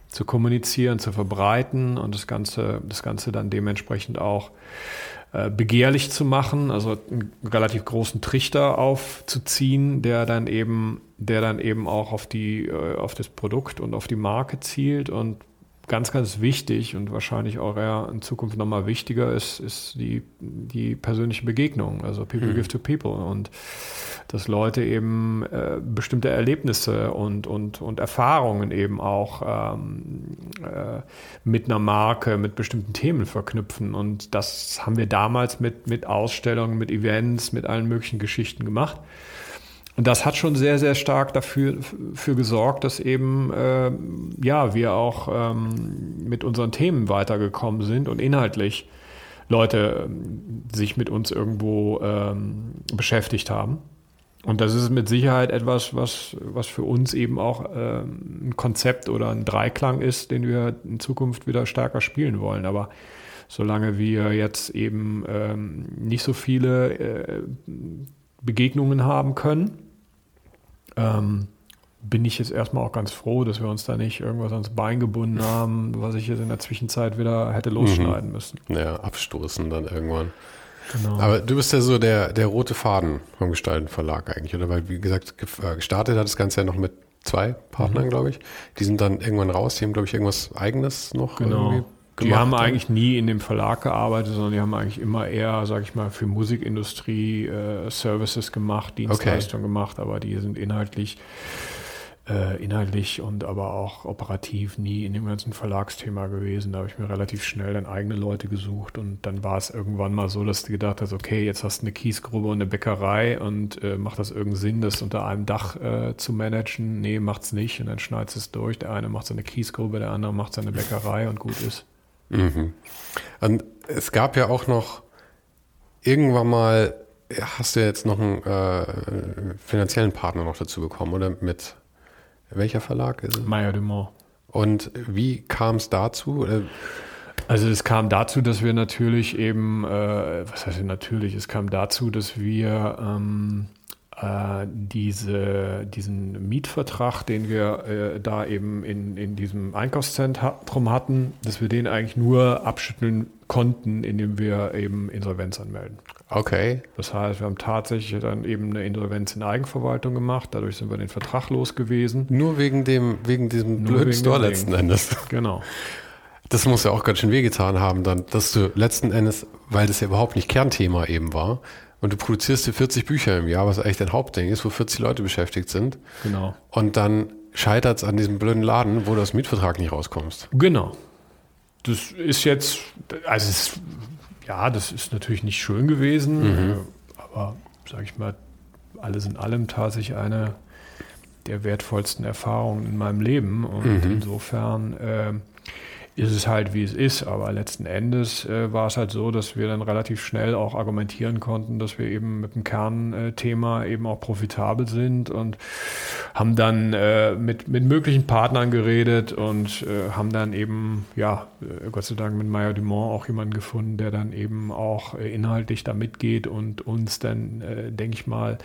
zu kommunizieren, zu verbreiten und das Ganze, das Ganze dann dementsprechend auch äh, begehrlich zu machen, also einen relativ großen Trichter aufzuziehen, der dann eben, der dann eben auch auf die, äh, auf das Produkt und auf die Marke zielt und ganz, ganz wichtig und wahrscheinlich auch eher in Zukunft nochmal wichtiger ist, ist die, die persönliche Begegnung, also People give to People und dass Leute eben äh, bestimmte Erlebnisse und, und, und Erfahrungen eben auch ähm, äh, mit einer Marke, mit bestimmten Themen verknüpfen. Und das haben wir damals mit, mit Ausstellungen, mit Events, mit allen möglichen Geschichten gemacht. Und das hat schon sehr, sehr stark dafür für gesorgt, dass eben äh, ja, wir auch ähm, mit unseren Themen weitergekommen sind und inhaltlich Leute ähm, sich mit uns irgendwo ähm, beschäftigt haben. und das ist mit Sicherheit etwas, was, was für uns eben auch äh, ein Konzept oder ein Dreiklang ist, den wir in Zukunft wieder stärker spielen wollen. Aber solange wir jetzt eben ähm, nicht so viele äh, Begegnungen haben können, ähm, bin ich jetzt erstmal auch ganz froh, dass wir uns da nicht irgendwas ans Bein gebunden haben, was ich jetzt in der Zwischenzeit wieder hätte losschneiden mhm. müssen. Ja, abstoßen dann irgendwann. Genau. Aber du bist ja so der, der rote Faden vom Gestalten-Verlag eigentlich, oder? Weil, wie gesagt, äh, gestartet hat das Ganze ja noch mit zwei Partnern, mhm. glaube ich. Die sind dann irgendwann raus, die haben, glaube ich, irgendwas Eigenes noch genau. irgendwie die haben eigentlich nie in dem Verlag gearbeitet, sondern die haben eigentlich immer eher, sage ich mal, für Musikindustrie äh, Services gemacht, Dienstleistungen okay. gemacht, aber die sind inhaltlich äh, inhaltlich und aber auch operativ nie in dem ganzen Verlagsthema gewesen. Da habe ich mir relativ schnell dann eigene Leute gesucht und dann war es irgendwann mal so, dass du gedacht hast, okay, jetzt hast du eine Kiesgrube und eine Bäckerei und äh, macht das irgendeinen Sinn, das unter einem Dach äh, zu managen? Nee, macht's nicht und dann schneidest es durch. Der eine macht seine Kiesgrube, der andere macht seine Bäckerei und gut ist. Mhm. Und es gab ja auch noch irgendwann mal, hast du jetzt noch einen äh, finanziellen Partner noch dazu bekommen oder mit welcher Verlag ist es? Meyer Dumont. Und wie kam es dazu? Also es kam dazu, dass wir natürlich eben, äh, was heißt natürlich, es kam dazu, dass wir ähm, äh, diese, diesen Mietvertrag, den wir äh, da eben in, in diesem Einkaufszentrum hatten, dass wir den eigentlich nur abschütteln konnten, indem wir eben Insolvenz anmelden. Okay. Das heißt, wir haben tatsächlich dann eben eine Insolvenz in Eigenverwaltung gemacht. Dadurch sind wir den Vertrag los gewesen. Nur wegen dem, wegen diesem Nur blöden Store letzten Endes. Genau. Das muss ja auch ganz schön wehgetan haben, dann, dass du letzten Endes, weil das ja überhaupt nicht Kernthema eben war, und du produzierst dir 40 Bücher im Jahr, was eigentlich dein Hauptding ist, wo 40 Leute beschäftigt sind. Genau. Und dann scheitert es an diesem blöden Laden, wo du aus dem Mietvertrag nicht rauskommst. Genau. Das ist jetzt, also es, ja, das ist natürlich nicht schön gewesen, mhm. Äh, aber sage ich mal, alles in allem tatsächlich eine der wertvollsten Erfahrungen in meinem Leben. Und mhm. insofern äh, ist es halt, wie es ist. Aber letzten Endes äh, war es halt so, dass wir dann relativ schnell auch argumentieren konnten, dass wir eben mit dem Kernthema eben auch profitabel sind und haben dann äh, mit, mit möglichen Partnern geredet und äh, haben dann eben, ja, Gott sei Dank mit Maya Dumont auch jemanden gefunden, der dann eben auch äh, inhaltlich da mitgeht und uns dann, äh, denke ich mal,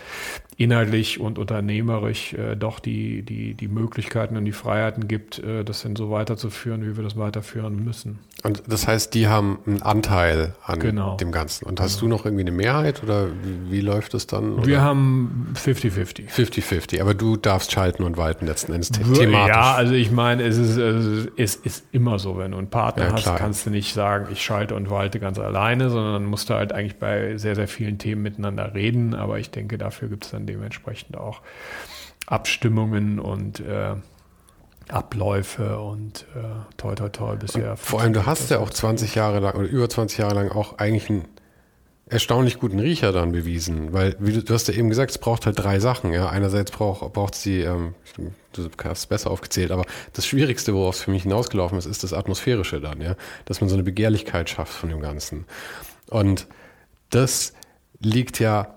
inhaltlich und unternehmerisch äh, doch die, die, die Möglichkeiten und die Freiheiten gibt, äh, das dann so weiterzuführen, wie wir das weiterführen müssen. Und das heißt, die haben einen Anteil an genau. dem Ganzen. Und hast genau. du noch irgendwie eine Mehrheit oder wie, wie läuft es dann? Oder? Wir haben 50-50. 50-50, aber du darfst schalten und walten letzten Endes thematisch. Ja, also ich meine, es ist, es ist immer so, wenn du einen Partner ja, hast, kannst du nicht sagen, ich schalte und walte ganz alleine, sondern musst du halt eigentlich bei sehr, sehr vielen Themen miteinander reden. Aber ich denke, dafür gibt es dann dementsprechend auch Abstimmungen und äh, Abläufe und äh, toi toi toi bisher. Vor allem, du hast ja auch 20 Jahre lang oder über 20 Jahre lang auch eigentlich einen erstaunlich guten Riecher dann bewiesen, weil wie du, du hast ja eben gesagt, es braucht halt drei Sachen. Ja, einerseits braucht braucht es die, ähm, du hast es besser aufgezählt, aber das Schwierigste, worauf es für mich hinausgelaufen ist, ist das Atmosphärische dann, ja, dass man so eine Begehrlichkeit schafft von dem Ganzen. Und das liegt ja,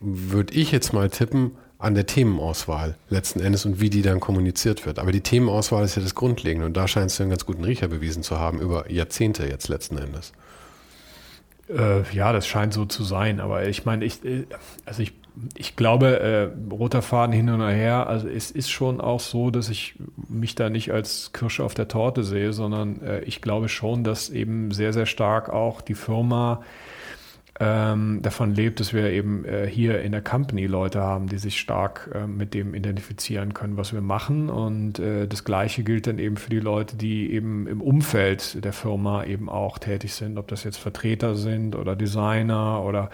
würde ich jetzt mal tippen, an der Themenauswahl letzten Endes und wie die dann kommuniziert wird. Aber die Themenauswahl ist ja das Grundlegende und da scheinst du einen ganz guten Riecher bewiesen zu haben über Jahrzehnte jetzt letzten Endes. Äh, ja, das scheint so zu sein, aber ich meine, ich, äh, also ich, ich glaube, äh, roter Faden hin und her, also es ist schon auch so, dass ich mich da nicht als Kirsche auf der Torte sehe, sondern äh, ich glaube schon, dass eben sehr, sehr stark auch die Firma ähm, davon lebt, dass wir eben äh, hier in der Company Leute haben, die sich stark äh, mit dem identifizieren können, was wir machen. Und äh, das Gleiche gilt dann eben für die Leute, die eben im Umfeld der Firma eben auch tätig sind, ob das jetzt Vertreter sind oder Designer oder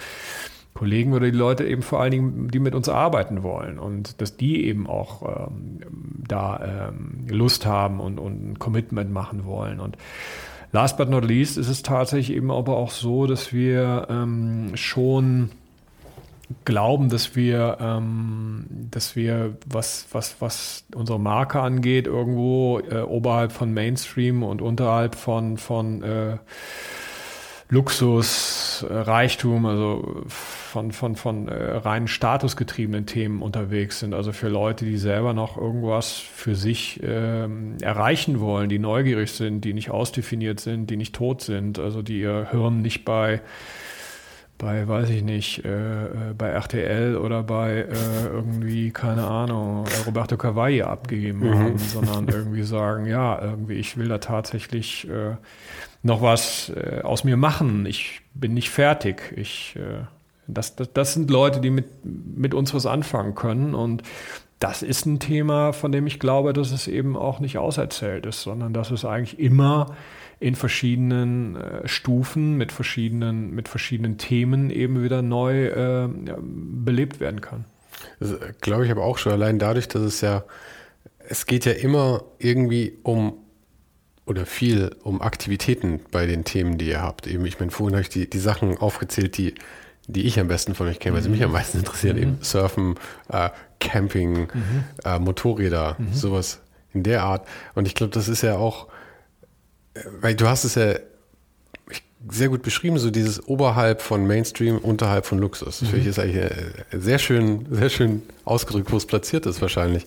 Kollegen oder die Leute eben vor allen Dingen, die mit uns arbeiten wollen und dass die eben auch ähm, da ähm, Lust haben und, und ein Commitment machen wollen. Und Last but not least ist es tatsächlich eben aber auch so, dass wir ähm, schon glauben, dass wir, ähm, dass wir, was, was, was unsere Marke angeht, irgendwo äh, oberhalb von Mainstream und unterhalb von, von äh, Luxus, äh, Reichtum, also von, von, von äh, rein statusgetriebenen Themen unterwegs sind. Also für Leute, die selber noch irgendwas für sich ähm, erreichen wollen, die neugierig sind, die nicht ausdefiniert sind, die nicht tot sind, also die ihr Hirn nicht bei bei, weiß ich nicht, äh, äh bei RTL oder bei äh, irgendwie, keine Ahnung, Roberto Cavalli abgegeben mhm. haben, sondern irgendwie sagen, ja, irgendwie, ich will da tatsächlich äh, noch was äh, aus mir machen. Ich bin nicht fertig. Ich, äh, das, das, das sind Leute, die mit, mit uns was anfangen können und das ist ein Thema, von dem ich glaube, dass es eben auch nicht auserzählt ist, sondern dass es eigentlich immer in verschiedenen äh, Stufen mit verschiedenen, mit verschiedenen Themen eben wieder neu äh, belebt werden kann. Das glaube ich aber auch schon, allein dadurch, dass es ja, es geht ja immer irgendwie um oder viel um Aktivitäten bei den Themen, die ihr habt. Eben, ich meine, vorhin habe ich die, die Sachen aufgezählt, die, die ich am besten von euch kenne, weil sie mich am meisten interessieren. Mhm. Eben Surfen, äh, Camping, mhm. äh, Motorräder, mhm. sowas in der Art. Und ich glaube, das ist ja auch weil du hast es ja sehr gut beschrieben, so dieses oberhalb von Mainstream, unterhalb von Luxus. Das mhm. finde ich ist eigentlich äh, sehr schön, sehr schön ausgedrückt, wo es platziert ist wahrscheinlich.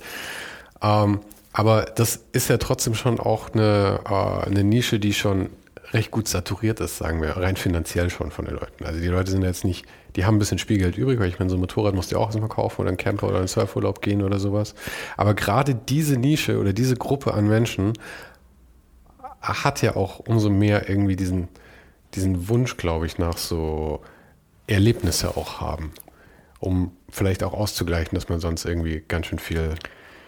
Ähm, aber das ist ja trotzdem schon auch eine, äh, eine Nische, die schon recht gut saturiert ist, sagen wir, rein finanziell schon von den Leuten. Also die Leute sind jetzt nicht, die haben ein bisschen Spielgeld übrig, weil ich meine, so ein Motorrad musst du auch erstmal kaufen oder ein Camper oder einen Surfurlaub gehen oder sowas. Aber gerade diese Nische oder diese Gruppe an Menschen hat ja auch umso mehr irgendwie diesen, diesen Wunsch, glaube ich, nach so Erlebnisse auch haben, um vielleicht auch auszugleichen, dass man sonst irgendwie ganz schön viel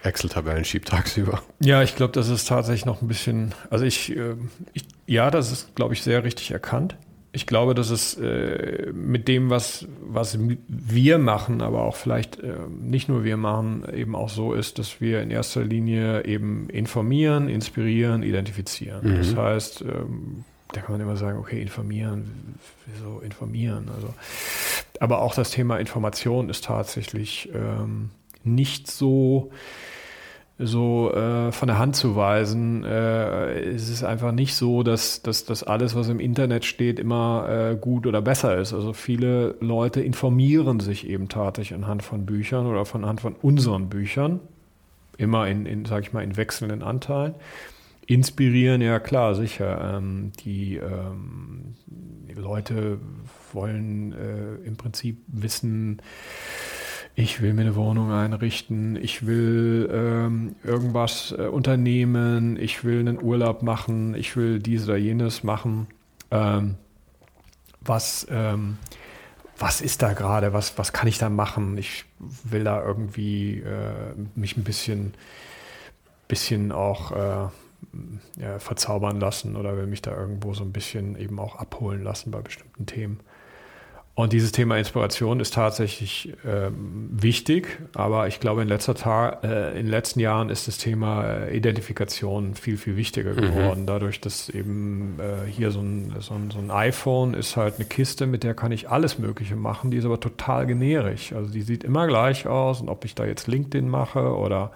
Excel-Tabellen schiebt tagsüber. Ja, ich glaube, das ist tatsächlich noch ein bisschen, also ich, äh, ich ja, das ist, glaube ich, sehr richtig erkannt ich glaube, dass es äh, mit dem, was, was wir machen, aber auch vielleicht äh, nicht nur wir machen, eben auch so ist, dass wir in erster Linie eben informieren, inspirieren, identifizieren. Mhm. Das heißt, ähm, da kann man immer sagen, okay, informieren, wieso informieren? Also, aber auch das Thema Information ist tatsächlich ähm, nicht so so äh, von der Hand zu weisen. Äh, es ist einfach nicht so, dass, dass, dass alles, was im Internet steht, immer äh, gut oder besser ist. Also viele Leute informieren sich eben tatsächlich anhand von Büchern oder von anhand von unseren Büchern. Immer in, in sag ich mal, in wechselnden Anteilen. Inspirieren, ja klar, sicher. Ähm, die, ähm, Leute wollen äh, im Prinzip wissen, ich will mir eine Wohnung einrichten, ich will ähm, irgendwas äh, unternehmen, ich will einen Urlaub machen, ich will dies oder jenes machen. Ähm, was, ähm, was ist da gerade? Was, was kann ich da machen? Ich will da irgendwie äh, mich ein bisschen, bisschen auch äh, ja, verzaubern lassen oder will mich da irgendwo so ein bisschen eben auch abholen lassen bei bestimmten Themen. Und dieses Thema Inspiration ist tatsächlich ähm, wichtig, aber ich glaube, in, letzter Ta äh, in den letzten Jahren ist das Thema äh, Identifikation viel, viel wichtiger mhm. geworden. Mhm. Dadurch, dass eben äh, hier so ein, so, ein, so ein iPhone ist halt eine Kiste, mit der kann ich alles Mögliche machen, die ist aber total generisch. Also die sieht immer gleich aus und ob ich da jetzt LinkedIn mache oder,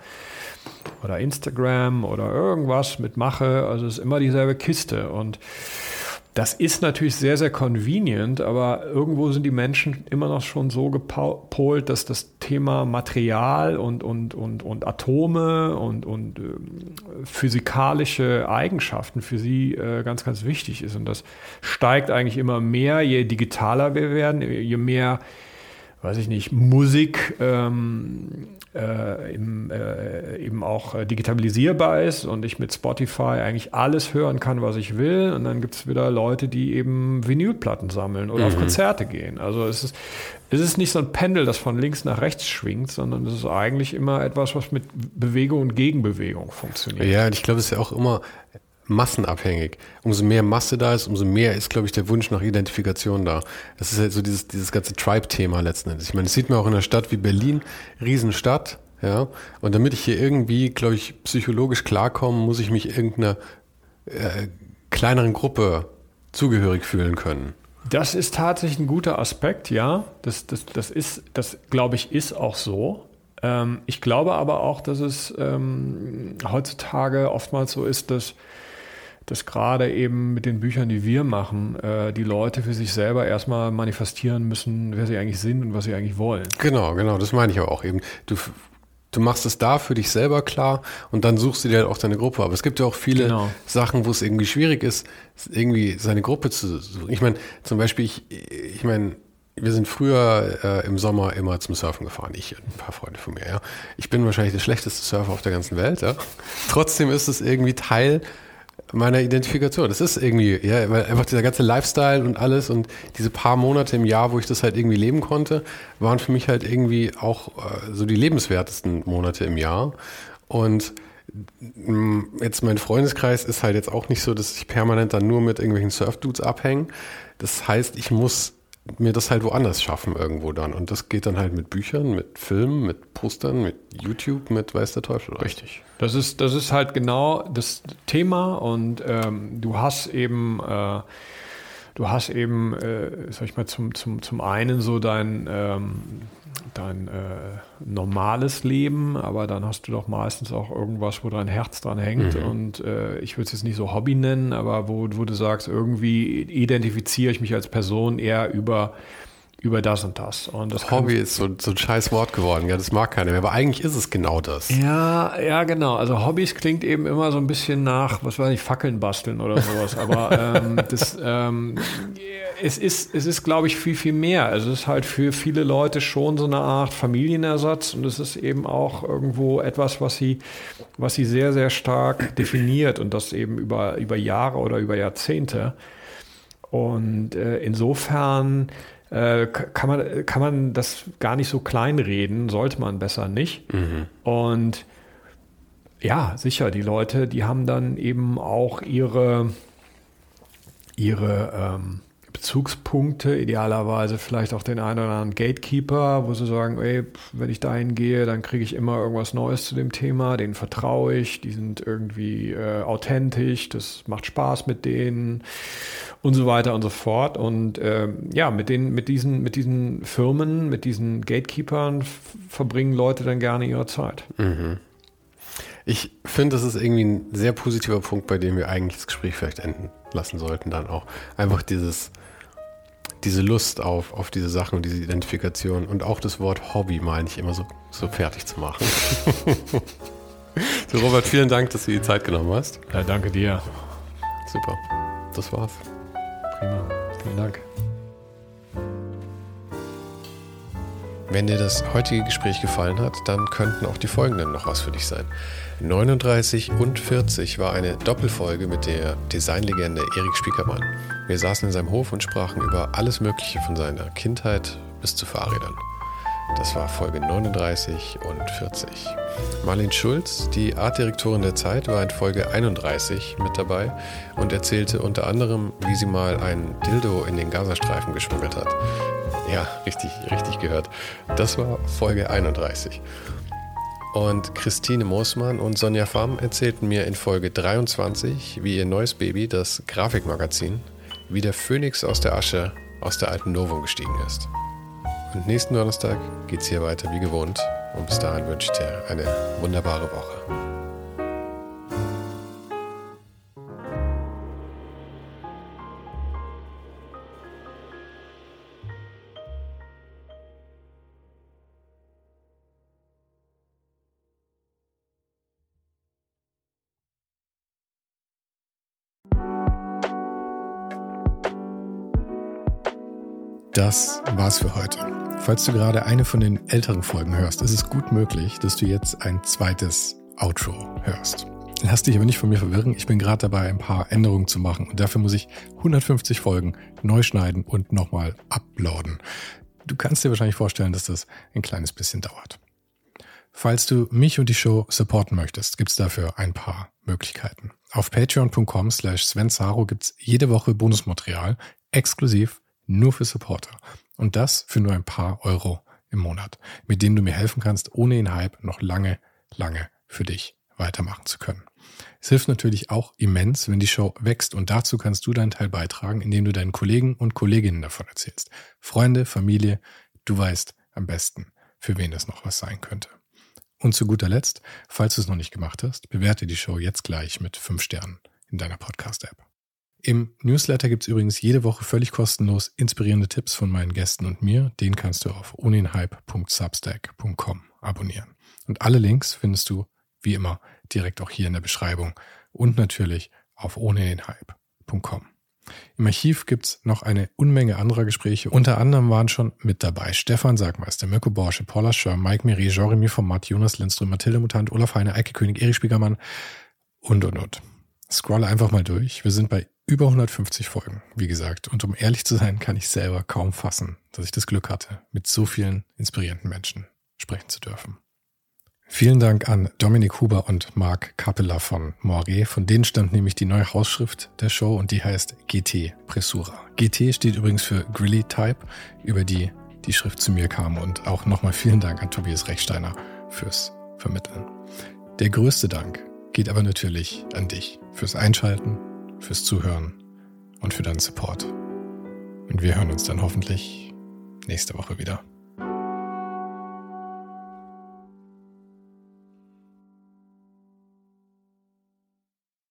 oder Instagram oder irgendwas mitmache, also es ist immer dieselbe Kiste. Und das ist natürlich sehr, sehr convenient, aber irgendwo sind die Menschen immer noch schon so gepolt, dass das Thema Material und, und, und, und Atome und, und äh, physikalische Eigenschaften für sie äh, ganz, ganz wichtig ist. Und das steigt eigentlich immer mehr, je digitaler wir werden, je mehr, weiß ich nicht, Musik ähm, äh, im, äh, eben auch äh, digitalisierbar ist und ich mit Spotify eigentlich alles hören kann, was ich will. Und dann gibt es wieder Leute, die eben Vinylplatten sammeln oder mhm. auf Konzerte gehen. Also es ist, es ist nicht so ein Pendel, das von links nach rechts schwingt, sondern es ist eigentlich immer etwas, was mit Bewegung und Gegenbewegung funktioniert. Ja, und ich glaube, es ist ja auch immer massenabhängig. Umso mehr Masse da ist, umso mehr ist, glaube ich, der Wunsch nach Identifikation da. Das ist halt so dieses, dieses ganze Tribe-Thema letzten Endes. Ich meine, das sieht man auch in einer Stadt wie Berlin, Riesenstadt, ja. Und damit ich hier irgendwie, glaube ich, psychologisch klarkomme, muss ich mich irgendeiner äh, kleineren Gruppe zugehörig fühlen können. Das ist tatsächlich ein guter Aspekt, ja. Das, das, das ist, das glaube ich, ist auch so. Ähm, ich glaube aber auch, dass es ähm, heutzutage oftmals so ist, dass dass gerade eben mit den Büchern, die wir machen, äh, die Leute für sich selber erstmal manifestieren müssen, wer sie eigentlich sind und was sie eigentlich wollen. Genau, genau, das meine ich aber auch eben. Du, du machst es da für dich selber klar und dann suchst du dir halt auch deine Gruppe. Aber es gibt ja auch viele genau. Sachen, wo es irgendwie schwierig ist, irgendwie seine Gruppe zu suchen. Ich meine, zum Beispiel, ich, ich meine, wir sind früher äh, im Sommer immer zum Surfen gefahren, ich und ein paar Freunde von mir. Ja. Ich bin wahrscheinlich der schlechteste Surfer auf der ganzen Welt. Ja. Trotzdem ist es irgendwie Teil meiner Identifikation. Das ist irgendwie, ja, weil einfach dieser ganze Lifestyle und alles und diese paar Monate im Jahr, wo ich das halt irgendwie leben konnte, waren für mich halt irgendwie auch äh, so die lebenswertesten Monate im Jahr. Und mm, jetzt mein Freundeskreis ist halt jetzt auch nicht so, dass ich permanent dann nur mit irgendwelchen Surfdudes abhänge. Das heißt, ich muss mir das halt woanders schaffen irgendwo dann. Und das geht dann halt mit Büchern, mit Filmen, mit Postern, mit YouTube, mit weiß der Teufel. Richtig. Das ist, das ist halt genau das Thema und ähm, du hast eben, äh, du hast eben, äh, sag ich mal, zum, zum, zum einen so dein, ähm, dein äh, normales Leben, aber dann hast du doch meistens auch irgendwas, wo dein Herz dran hängt. Mhm. Und äh, ich würde es jetzt nicht so Hobby nennen, aber wo, wo du sagst, irgendwie identifiziere ich mich als Person eher über über das und das. Und das Hobby ist so, so ein scheiß Wort geworden, ja, das mag keiner mehr, aber eigentlich ist es genau das. Ja, ja, genau. Also Hobbys klingt eben immer so ein bisschen nach, was weiß ich, Fackeln basteln oder sowas, aber ähm, das, ähm, es ist, es ist, glaube ich, viel, viel mehr. Also es ist halt für viele Leute schon so eine Art Familienersatz und es ist eben auch irgendwo etwas, was sie, was sie sehr, sehr stark definiert und das eben über, über Jahre oder über Jahrzehnte. Und äh, insofern äh, kann, man, kann man das gar nicht so kleinreden, sollte man besser nicht. Mhm. Und ja, sicher, die Leute, die haben dann eben auch ihre, ihre ähm, Bezugspunkte, idealerweise vielleicht auch den einen oder anderen Gatekeeper, wo sie sagen, ey, wenn ich dahin gehe, dann kriege ich immer irgendwas Neues zu dem Thema, denen vertraue ich, die sind irgendwie äh, authentisch, das macht Spaß mit denen und so weiter und so fort. Und äh, ja, mit, den, mit, diesen, mit diesen Firmen, mit diesen Gatekeepern verbringen Leute dann gerne ihre Zeit. Mhm. Ich finde, das ist irgendwie ein sehr positiver Punkt, bei dem wir eigentlich das Gespräch vielleicht enden lassen sollten, dann auch. Einfach dieses, diese Lust auf, auf diese Sachen und diese Identifikation und auch das Wort Hobby meine ich immer so, so fertig zu machen. so, Robert, vielen Dank, dass du die Zeit genommen hast. Ja, danke dir. Super. Das war's. Prima. Vielen Dank. Wenn dir das heutige Gespräch gefallen hat, dann könnten auch die folgenden noch was für dich sein. 39 und 40 war eine Doppelfolge mit der Designlegende Erik Spiekermann. Wir saßen in seinem Hof und sprachen über alles Mögliche von seiner Kindheit bis zu Fahrrädern. Das war Folge 39 und 40. Marlene Schulz, die Artdirektorin der Zeit, war in Folge 31 mit dabei und erzählte unter anderem, wie sie mal ein Dildo in den Gazastreifen geschmuggelt hat. Ja, richtig, richtig gehört. Das war Folge 31. Und Christine Moosmann und Sonja Pham erzählten mir in Folge 23, wie ihr neues Baby, das Grafikmagazin, wie der Phönix aus der Asche aus der alten Novum gestiegen ist. Und nächsten Donnerstag geht es hier weiter wie gewohnt. Und bis dahin wünsche ich dir eine wunderbare Woche. Das war's für heute. Falls du gerade eine von den älteren Folgen hörst, ist es gut möglich, dass du jetzt ein zweites Outro hörst. Lass dich aber nicht von mir verwirren. Ich bin gerade dabei, ein paar Änderungen zu machen und dafür muss ich 150 Folgen neu schneiden und nochmal uploaden. Du kannst dir wahrscheinlich vorstellen, dass das ein kleines bisschen dauert. Falls du mich und die Show supporten möchtest, gibt's dafür ein paar Möglichkeiten. Auf patreon.com slash svensaro gibt's jede Woche Bonusmaterial exklusiv nur für Supporter. Und das für nur ein paar Euro im Monat, mit denen du mir helfen kannst, ohne den Hype noch lange, lange für dich weitermachen zu können. Es hilft natürlich auch immens, wenn die Show wächst und dazu kannst du deinen Teil beitragen, indem du deinen Kollegen und Kolleginnen davon erzählst. Freunde, Familie, du weißt am besten, für wen das noch was sein könnte. Und zu guter Letzt, falls du es noch nicht gemacht hast, bewerte die Show jetzt gleich mit fünf Sternen in deiner Podcast-App. Im Newsletter gibt es übrigens jede Woche völlig kostenlos inspirierende Tipps von meinen Gästen und mir. Den kannst du auf ohnenhype.substack.com abonnieren. Und alle Links findest du, wie immer, direkt auch hier in der Beschreibung und natürlich auf ohnenhype.com. Im Archiv gibt's noch eine Unmenge anderer Gespräche. Unter anderem waren schon mit dabei Stefan Sagmeister, Mirko Borsche, Paula Schör, Mike Miri, Jeremy Format, Jonas Lindström, Mathilde Mutant, Olaf Heine, Eike König, Erich Spiegermann und, und, und. Scrolle einfach mal durch. Wir sind bei über 150 Folgen, wie gesagt. Und um ehrlich zu sein, kann ich selber kaum fassen, dass ich das Glück hatte, mit so vielen inspirierenden Menschen sprechen zu dürfen. Vielen Dank an Dominik Huber und Marc Capella von Moiré. Von denen stammt nämlich die neue Hausschrift der Show und die heißt GT Pressura. GT steht übrigens für Grilly Type, über die die Schrift zu mir kam. Und auch nochmal vielen Dank an Tobias Rechsteiner fürs Vermitteln. Der größte Dank geht aber natürlich an dich fürs Einschalten fürs Zuhören und für deinen Support. Und wir hören uns dann hoffentlich nächste Woche wieder.